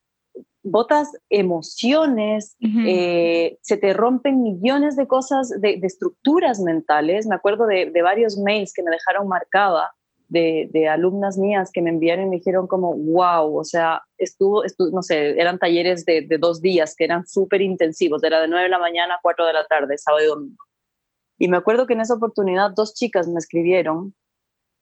botas emociones, eh, se te rompen millones de cosas, de, estructuras mentales. Me acuerdo de, varios mails que me dejaron marcada de, alumnas mías que me enviaron y me dijeron como, wow, o sea, estuvo, no sé, eran talleres de, dos días que eran súper intensivos, era de 9 de la mañana a 4 de la tarde, sábado y domingo. Y me acuerdo que en esa oportunidad dos chicas me escribieron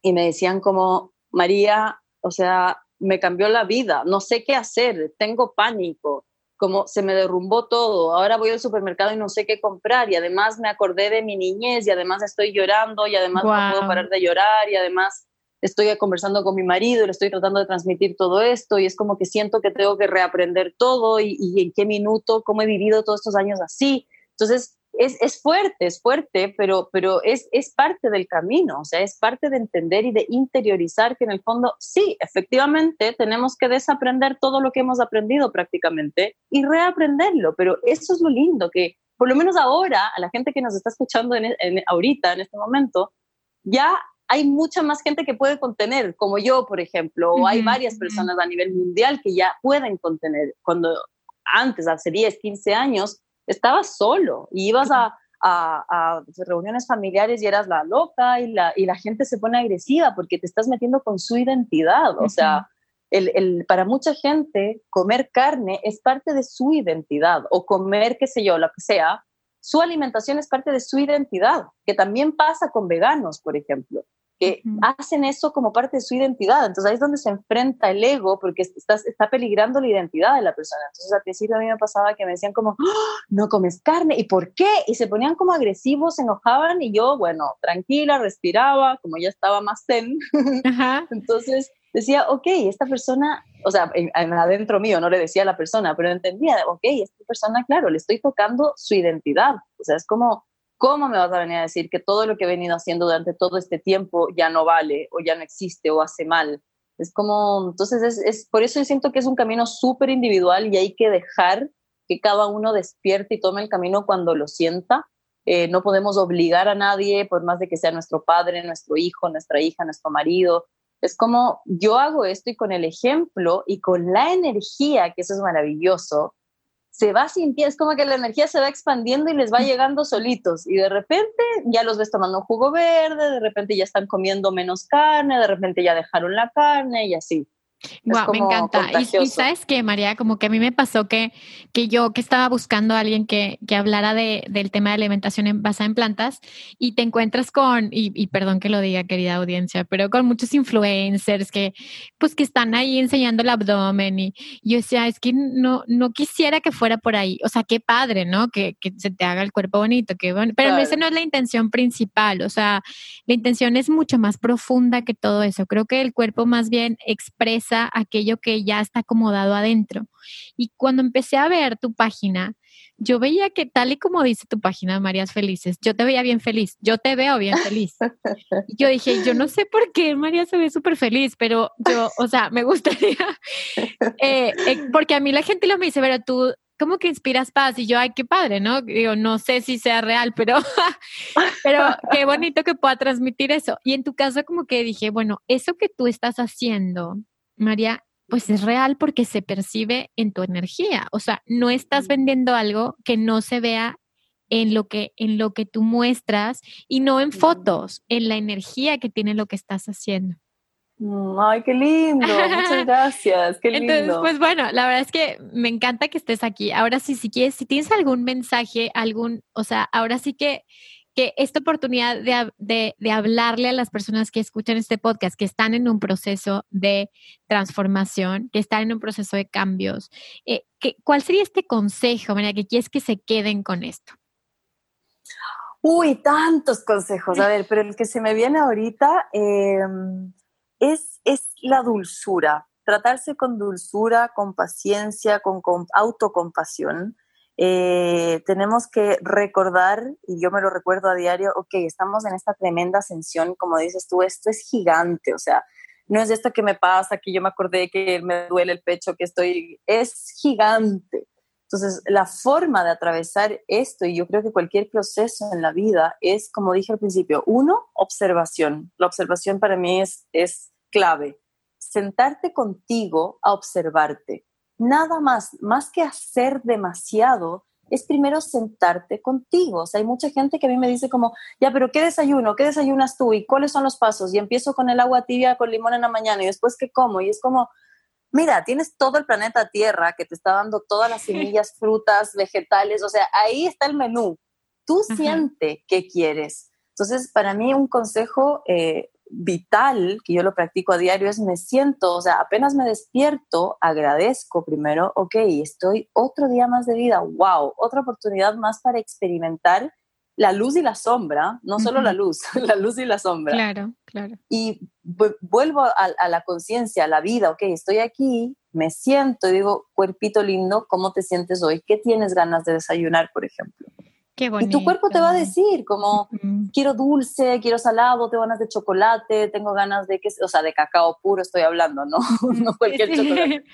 y me decían como, María, o sea, me cambió la vida, no sé qué hacer, tengo pánico, como se me derrumbó todo, ahora voy al supermercado y no sé qué comprar y además me acordé de mi niñez y además estoy llorando y además no puedo parar de llorar y además estoy conversando con mi marido y le estoy tratando de transmitir todo esto y es como que siento que tengo que reaprender todo y, y en qué minuto, cómo he vivido todos estos años así. Entonces, es, fuerte, es fuerte, pero, pero es, es parte del camino, o sea, es parte de entender y de interiorizar que en el fondo, sí, efectivamente, tenemos que desaprender todo lo que hemos aprendido prácticamente y reaprenderlo, pero eso es lo lindo, que por lo menos ahora, a la gente que nos está escuchando en, ahorita, en este momento, ya hay mucha más gente que puede contener, como yo, por ejemplo, o hay varias personas a nivel mundial que ya pueden contener. Cuando antes, hace 10, 15 años, estabas solo y ibas a, a, reuniones familiares y eras la loca y la, y la gente se pone agresiva porque te estás metiendo con su identidad. O sea, el, el, para mucha gente comer carne es parte de su identidad o comer, qué sé yo, lo que sea, su alimentación es parte de su identidad, que también pasa con veganos, por ejemplo que hacen eso como parte de su identidad. Entonces ahí es donde se enfrenta el ego porque está, está peligrando la identidad de la persona. Entonces al principio a mí me pasaba que me decían como, ¡Ah! no comes carne, ¿y por qué? Y se ponían como agresivos, se enojaban y yo, bueno, tranquila, respiraba, como ya estaba más zen. Entonces decía, ok, esta persona, o sea, adentro mío no le decía a la persona, pero entendía, ok, esta persona, claro, le estoy tocando su identidad. O sea, es como ¿Cómo me vas a venir a decir que todo lo que he venido haciendo durante todo este tiempo ya no vale o ya no existe o hace mal? Es como, entonces, es, por eso yo siento que es un camino súper individual y hay que dejar que cada uno despierte y tome el camino cuando lo sienta. Eh, no podemos obligar a nadie, por más de que sea nuestro padre, nuestro hijo, nuestra hija, nuestro marido. Es como yo hago esto y con el ejemplo y con la energía, que eso es maravilloso, se va sintiendo, es como que la energía se va expandiendo y les va llegando solitos y de repente ya los ves tomando un jugo verde, de repente ya están comiendo menos carne, de repente ya dejaron la carne y así. Wow, me encanta. Y, sabes que, María, como que a mí me pasó que, que yo que estaba buscando a alguien que, que hablara de, del tema de alimentación basada en plantas y te encuentras con, y, y, perdón que lo diga, querida audiencia, pero con muchos influencers que, pues, que están ahí enseñando el abdomen y, yo decía, es que no, no quisiera que fuera por ahí. O sea, qué padre, ¿no? Que, que se te haga el cuerpo bonito, que bueno, pero esa no es la intención principal. O sea, la intención es mucho más profunda que todo eso. Creo que el cuerpo más bien expresa aquello que ya está acomodado adentro. Y cuando empecé a ver tu página, yo veía que tal y como dice tu página, Marías Felices, yo te veía bien feliz, yo te veo bien feliz. Y yo dije, yo no sé por qué María se ve súper feliz, pero yo, o sea, me gustaría, eh, eh, porque a mí la gente lo me dice, pero tú ¿cómo que inspiras paz? Y yo, ay, qué padre, ¿no? Digo, no sé si sea real, pero, pero qué bonito que pueda transmitir eso. Y en tu caso, como que dije, bueno, eso que tú estás haciendo María, pues es real porque se percibe en tu energía. O sea, no estás vendiendo algo que no se vea en lo que, en lo que tú muestras y no en fotos, en la energía que tiene lo que estás haciendo. Mm, ay, qué lindo, muchas gracias, qué lindo. Entonces, pues bueno, la verdad es que me encanta que estés aquí. Ahora sí, si quieres, si tienes algún mensaje, algún, o sea, ahora sí que que esta oportunidad de, hablarle a las personas que escuchan este podcast, que están en un proceso de transformación, que están en un proceso de cambios, eh, ¿cuál sería este consejo, María, que quieres que se queden con esto? Uy, tantos consejos. A ver, pero el que se me viene ahorita em, es, es la dulzura. Tratarse con dulzura, con paciencia, con autocompasión eh, tenemos que recordar, y yo me lo recuerdo a diario, ok, estamos en esta tremenda ascensión, como dices tú, esto es gigante, o sea, no es esto que me pasa, que yo me acordé que me duele el pecho, que estoy, es gigante. Entonces, la forma de atravesar esto, y yo creo que cualquier proceso en la vida, es, como dije al principio, uno, observación. La observación para mí es, es clave. Sentarte contigo a observarte nada más, más que hacer demasiado, es primero sentarte contigo. O sea, hay mucha gente que a mí me dice como, ya, pero ¿qué desayuno? ¿Qué desayunas tú? ¿Y cuáles son los pasos? Y empiezo con el agua tibia con limón en la mañana y después ¿qué como? Y es como, mira, tienes todo el planeta Tierra que te está dando todas las semillas, frutas, vegetales, o sea, ahí está el menú. Tú siente qué quieres. Entonces, para mí un consejo eh, vital, que yo lo practico a diario, es me siento, o sea, apenas me despierto, agradezco primero, ok, estoy otro día más de vida, wow, otra oportunidad más para experimentar la luz y la sombra, no solo la luz, la luz y la sombra. Claro, claro. Y vuelvo a, a la conciencia, a la vida, ok, estoy aquí, me siento y digo, cuerpito lindo, ¿cómo te sientes hoy? ¿Qué tienes ganas de desayunar, por ejemplo? Y tu cuerpo te va a decir como, quiero dulce, quiero salado, tengo ganas de chocolate, tengo ganas de, que, o sea, de cacao puro estoy hablando, ¿no? no cualquier chocolate.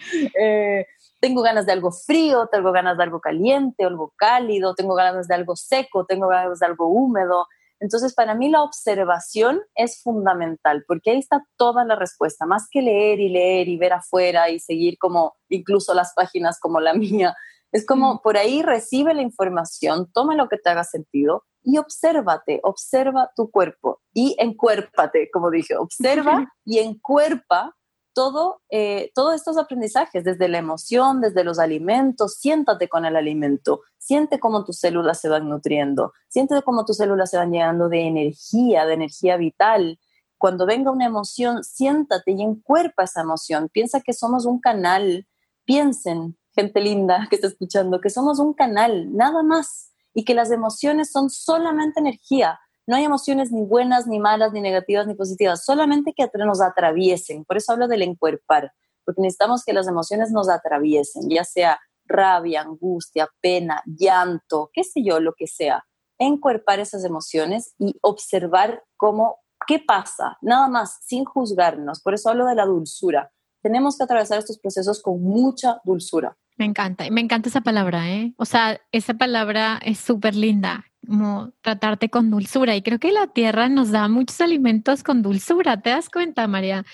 Eh, tengo ganas de algo frío, tengo ganas de algo caliente, algo cálido, tengo ganas de algo seco, tengo ganas de algo húmedo. Entonces, para mí la observación es fundamental, porque ahí está toda la respuesta, más que leer y leer y ver afuera y seguir como incluso las páginas como la mía, Es como por ahí recibe la información, toma lo que te haga sentido y obsérvate, observa tu cuerpo y encuérpate, como dije, observa y encuerpa todo, eh, todos estos aprendizajes, desde la emoción, desde los alimentos, siéntate con el alimento, siente cómo tus células se van nutriendo, siente cómo tus células se van llenando de energía, de energía vital. Cuando venga una emoción, siéntate y encuerpa esa emoción. Piensa que somos un canal. Piensen, gente linda que está escuchando, que somos un canal, nada más, y que las emociones son solamente energía. No hay emociones ni buenas, ni malas, ni negativas, ni positivas, solamente que nos atraviesen. Por eso hablo del encuerpar, porque necesitamos que las emociones nos atraviesen, ya sea rabia, angustia, pena, llanto, qué sé yo, lo que sea. Encuerpar esas emociones y observar cómo, qué pasa, nada más, sin juzgarnos. Por eso hablo de la dulzura. Tenemos que atravesar estos procesos con mucha dulzura. Me encanta, me encanta esa palabra, ¿eh? O sea, esa palabra es súper linda, como tratarte con dulzura. Y creo que la tierra nos da muchos alimentos con dulzura, ¿te das cuenta, María?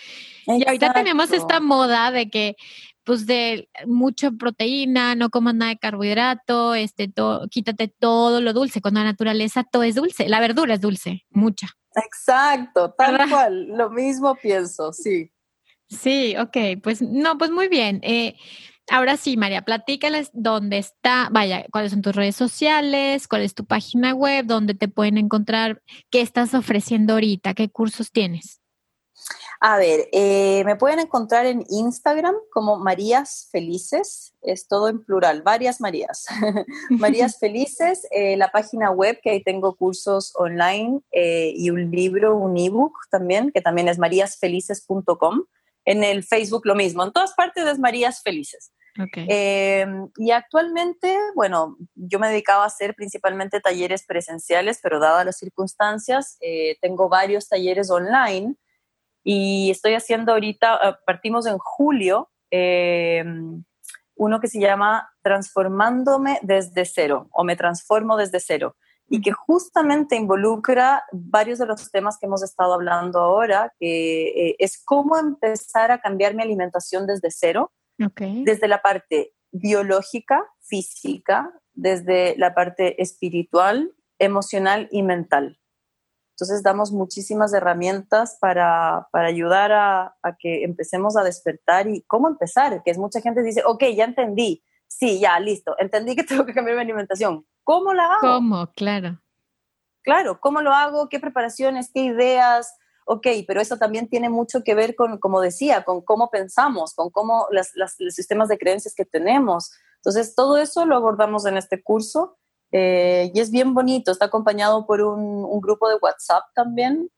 Y ahorita tenemos esta moda de que, pues, de mucha proteína, no comas nada de carbohidrato, este, quítate todo lo dulce. Cuando la naturaleza todo es dulce, la verdura es dulce, mucha. Exacto, tal cual, lo mismo pienso, sí. Sí, ok, pues no, pues muy bien. Eh, Ahora sí, María, platícales dónde está, vaya, cuáles son tus redes sociales, cuál es tu página web, dónde te pueden encontrar, qué estás ofreciendo ahorita, qué cursos tienes. A ver, eh, me pueden encontrar en Instagram como Marías Felices, es todo en plural, varias Marías. Marías Felices, eh, la página web que ahí tengo cursos online eh, y un libro, un ebook también, que también es maríasfelices.com. En el Facebook lo mismo, en todas partes es Marías Felices. Eh, y actualmente, bueno, yo me dedicaba a hacer principalmente talleres presenciales, pero dadas las circunstancias, eh, tengo varios talleres online y estoy haciendo ahorita, ah, partimos en julio, eh, uno que se llama Transformándome desde cero o me transformo desde cero y que justamente involucra varios de los temas que hemos estado hablando ahora, que es cómo empezar a cambiar mi alimentación desde cero desde la parte biológica, física, desde la parte espiritual, emocional y mental. Entonces damos muchísimas herramientas para, ayudar a, que empecemos a despertar y cómo empezar, que es mucha gente dice, ok, ya entendí, sí, ya, listo, entendí que tengo que cambiar mi alimentación. ¿Cómo la hago? ¿Cómo? Claro. Claro, ¿cómo lo hago? ¿Qué preparaciones? ¿Qué ideas? Ok, pero eso también tiene mucho que ver con, como decía, con cómo pensamos, con cómo las, los sistemas de creencias que tenemos. Entonces, todo eso lo abordamos en este curso eh, y es bien bonito. Está acompañado por un, grupo de WhatsApp también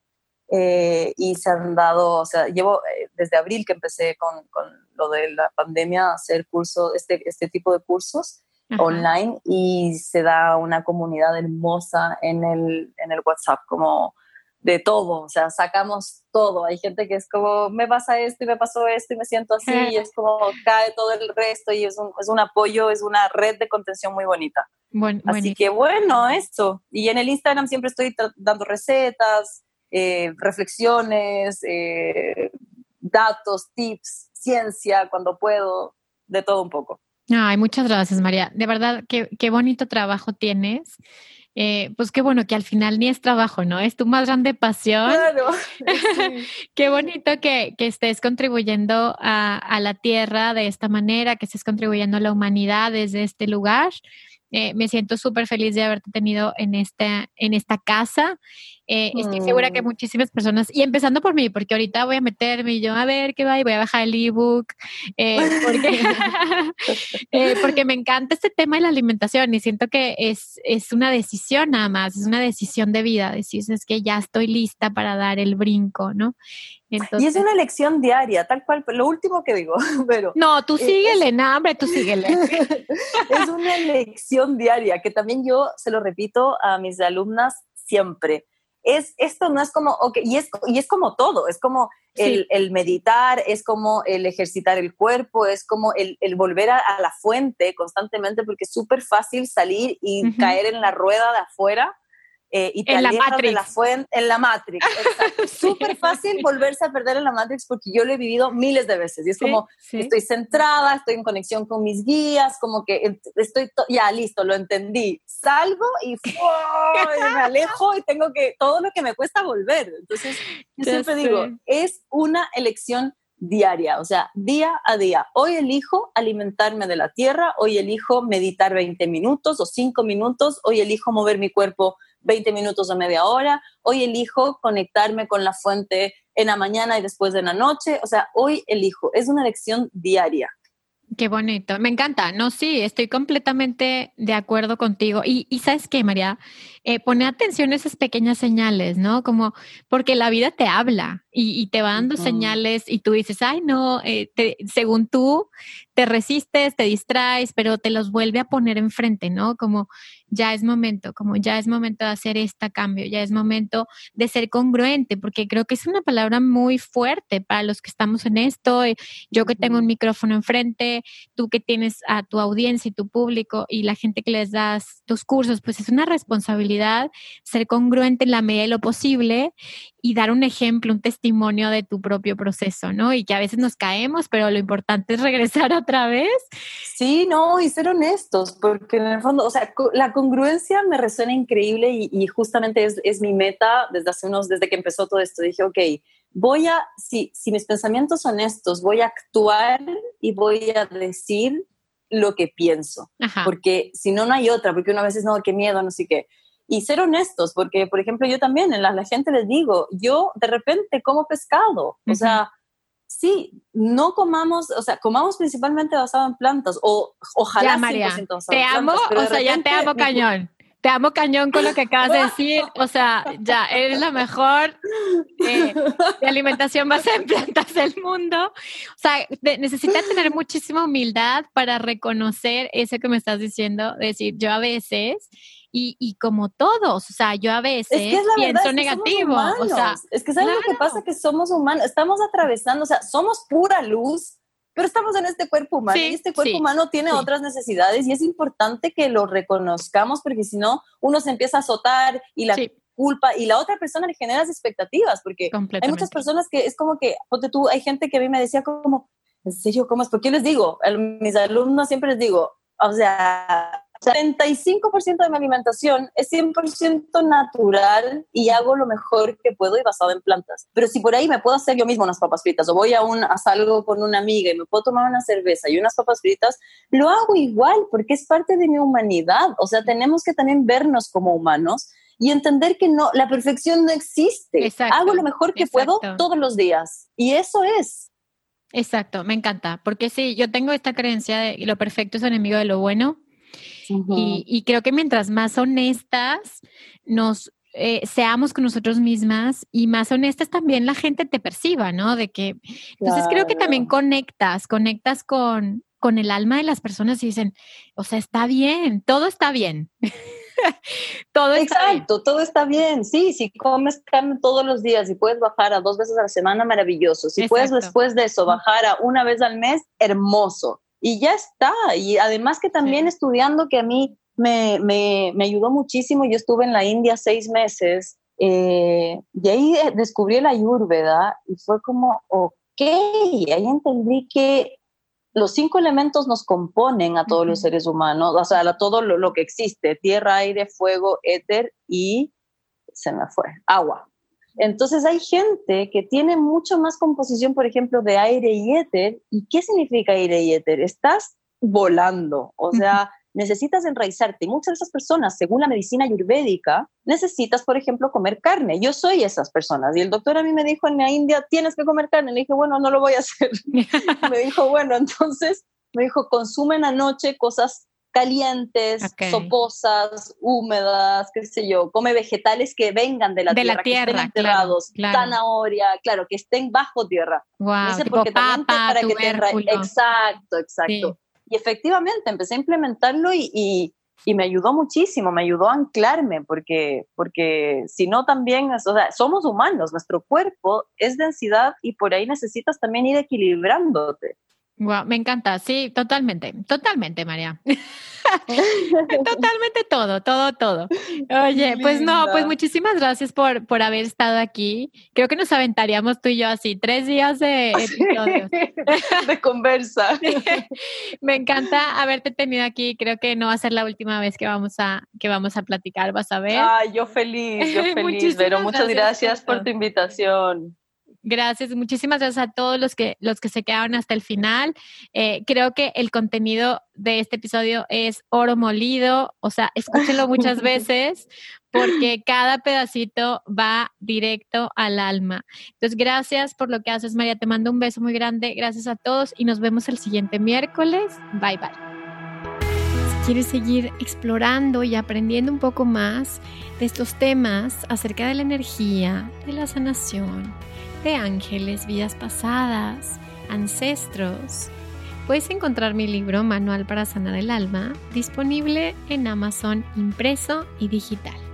eh, y se han dado, o sea, llevo eh, desde abril que empecé con, con, lo de la pandemia a hacer cursos, este, este tipo de cursos. online y se da una comunidad hermosa en el, en el WhatsApp, como de todo, o sea, sacamos todo. Hay gente que es como, me pasa esto y me pasó esto y me siento así, y es como cae todo el resto y es un, es un apoyo, es una red de contención muy bonita. Bueno, así que bueno, esto. Y en el Instagram siempre estoy dando recetas, eh, reflexiones, eh, datos, tips, ciencia, cuando puedo, de todo un poco. Ay, muchas gracias, María. De verdad, qué, qué bonito trabajo tienes. Eh, pues qué bueno que al final ni es trabajo, ¿no? Es tu más grande pasión. Claro. qué bonito que, que estés contribuyendo a, a, la tierra de esta manera, que estés contribuyendo a la humanidad desde este lugar. Eh, me siento súper feliz de haberte tenido en esta, en esta casa. Eh, estoy segura que mm. muchísimas personas, y empezando por mí, porque ahorita voy a meterme y yo a ver qué va y voy a bajar el ebook, eh, porque, porque me encanta este tema de la alimentación y siento que es, es una decisión nada más, es una decisión de vida, decir, es que ya estoy lista para dar el brinco, ¿no? Y es una elección diaria, tal cual, lo último que digo, pero... No, tú síguele, no, hombre, tú síguele. es una elección diaria, que también yo se lo repito a mis alumnas siempre. Es, esto no es como, okay, y, es, y es como todo, es como el, el, meditar, es como el ejercitar el cuerpo, es como el, el volver a, la fuente constantemente, porque es súper fácil salir y caer en la rueda de afuera eh, y te en la Matrix. de la fuente, en la Matrix. Súper fácil volverse a perder en la Matrix porque yo lo he vivido miles de veces y es como estoy centrada, estoy en conexión con mis guías, como que estoy ya listo, lo entendí. Salgo y, me alejo y tengo que todo lo que me cuesta volver. Entonces, yo siempre digo, es una elección diaria, o sea, día a día. Hoy elijo alimentarme de la tierra, hoy elijo meditar 20 minutos o 5 minutos, hoy elijo mover mi cuerpo 20 minutos o media hora. Hoy elijo conectarme con la fuente en la mañana y después de la noche. O sea, hoy elijo. Es una elección diaria. Qué bonito, me encanta. No, sí, estoy completamente de acuerdo contigo. Y, y sabes qué, María, eh, pone atención a esas pequeñas señales, ¿no? Como porque la vida te habla y, te va dando señales y tú dices, ay, no, eh, según tú, te resistes, te distraes, pero te los vuelve a poner enfrente, ¿no? Como ya es momento, como ya es momento de hacer este cambio, ya es momento de ser congruente, porque creo que es una palabra muy fuerte para los que estamos en esto. Eh, yo que tengo un micrófono enfrente, tú que tienes a tu audiencia y tu público y la gente que les das tus cursos, pues es una responsabilidad ser congruente en la medida de lo posible y dar un ejemplo, un testimonio de tu propio proceso, ¿no? Y que a veces nos caemos, pero lo importante es regresar otra vez. Sí, no, y ser honestos, porque en el fondo, o sea, la congruencia me resuena increíble y, justamente es, es, mi meta desde hace unos, desde que empezó todo esto. Dije, ok, voy a, si, si mis pensamientos son estos, voy a actuar y voy a decir lo que pienso, porque si no, no hay otra, porque uno a veces, no, qué miedo, no sé qué y ser honestos, porque, por ejemplo, yo también en la, la gente les digo, yo de repente como pescado, o sea, sí, no comamos, o sea, comamos principalmente basado en plantas, o ojalá ya, María, te amo, o sea, ya te amo cañón. Te amo cañón con lo que acabas de decir. O sea, ya, eres la mejor eh, de alimentación basada en plantas del mundo. O sea, necesitas tener muchísima humildad para reconocer eso que me estás diciendo. Decir, yo a veces y, y como todos, o sea, yo a veces pienso negativo. O sea, es que ¿sabes lo que pasa? Que somos humanos, estamos atravesando, o sea, somos pura luz, pero estamos en este cuerpo humano y este cuerpo humano tiene otras necesidades y es importante que lo reconozcamos porque si no, uno se empieza a azotar y la culpa y la otra persona le genera expectativas porque hay muchas personas que es como que, ponte tú, hay gente que a mí me decía como, ¿en serio cómo es? Porque yo les digo, a mis alumnos siempre les digo, o sea, 75% de mi alimentación es 100% natural y hago lo mejor que puedo y basado en plantas. Pero si por ahí me puedo hacer yo mismo unas papas fritas o voy a, un, a salgo con una amiga y me puedo tomar una cerveza y unas papas fritas, lo hago igual porque es parte de mi humanidad. O sea, tenemos que también vernos como humanos y entender que no, la perfección no existe. hago lo mejor que puedo todos los días y eso es. Exacto, me encanta, porque sí, yo tengo esta creencia de lo perfecto es enemigo de lo bueno y, creo que mientras más honestas nos eh, seamos con nosotros mismas y más honestas también la gente te perciba, ¿no? De que, entonces creo que también conectas, conectas con, con el alma de las personas y dicen, o sea, está bien, todo está bien. todo está Exacto, todo está bien. Sí, si comes carne todos los días y puedes bajar a dos veces a la semana, maravilloso. Si puedes después de eso bajar a una vez al mes, hermoso y ya está. Y además que también estudiando que a mí me, me, me, ayudó muchísimo, yo estuve en la India seis meses eh, y ahí descubrí la Ayurveda y fue como, ok, ahí entendí que los cinco elementos nos componen a todos los seres humanos, o sea, a todo lo, lo, que existe, tierra, aire, fuego, éter y se me fue, agua. Entonces hay gente que tiene mucho más composición, por ejemplo, de aire y éter. ¿Y qué significa aire y éter? Estás volando, o sea, necesitas enraizarte. Y muchas de esas personas, según la medicina ayurvédica, necesitas, por ejemplo, comer carne. Yo soy esas personas. Y el doctor a mí me dijo en la India, tienes que comer carne. Le dije, bueno, no lo voy a hacer. me dijo, bueno, entonces, me dijo, consumen anoche cosas calientes, soposas, húmedas, qué sé yo, come vegetales que vengan de la de tierra, la tierra, que estén enterrados, zanahoria, claro, que estén bajo tierra. Wow, tipo papa, para que Exacto, exacto. Y efectivamente empecé a implementarlo y, y, y, me ayudó muchísimo, me ayudó a anclarme, porque, porque si no también, o sea, somos humanos, nuestro cuerpo es densidad y por ahí necesitas también ir equilibrándote. Wow, me encanta, sí, totalmente, totalmente, María. totalmente todo, todo, todo. Oye, pues no, pues muchísimas gracias por, por haber estado aquí. Creo que nos aventaríamos tú y yo así, tres días de episodios. de conversa. me encanta haberte tenido aquí. Creo que no va a ser la última vez que vamos a, que vamos a platicar, vas a ver. Ay, yo feliz, yo feliz, pero muchas gracias por tu invitación. Gracias, muchísimas gracias a todos los que, los que se quedaron hasta el final. Eh, creo que el contenido de este episodio es oro molido, o sea, escúchenlo muchas veces porque cada pedacito va directo al alma. Entonces, gracias por lo que haces, María. Te mando un beso muy grande. Gracias a todos y nos vemos el siguiente miércoles. Bye, bye. Si quieres seguir explorando y aprendiendo un poco más de estos temas acerca de la energía, de la sanación, de ángeles, vidas pasadas, ancestros. Puedes encontrar mi libro Manual para Sanar el Alma disponible en Amazon impreso y digital.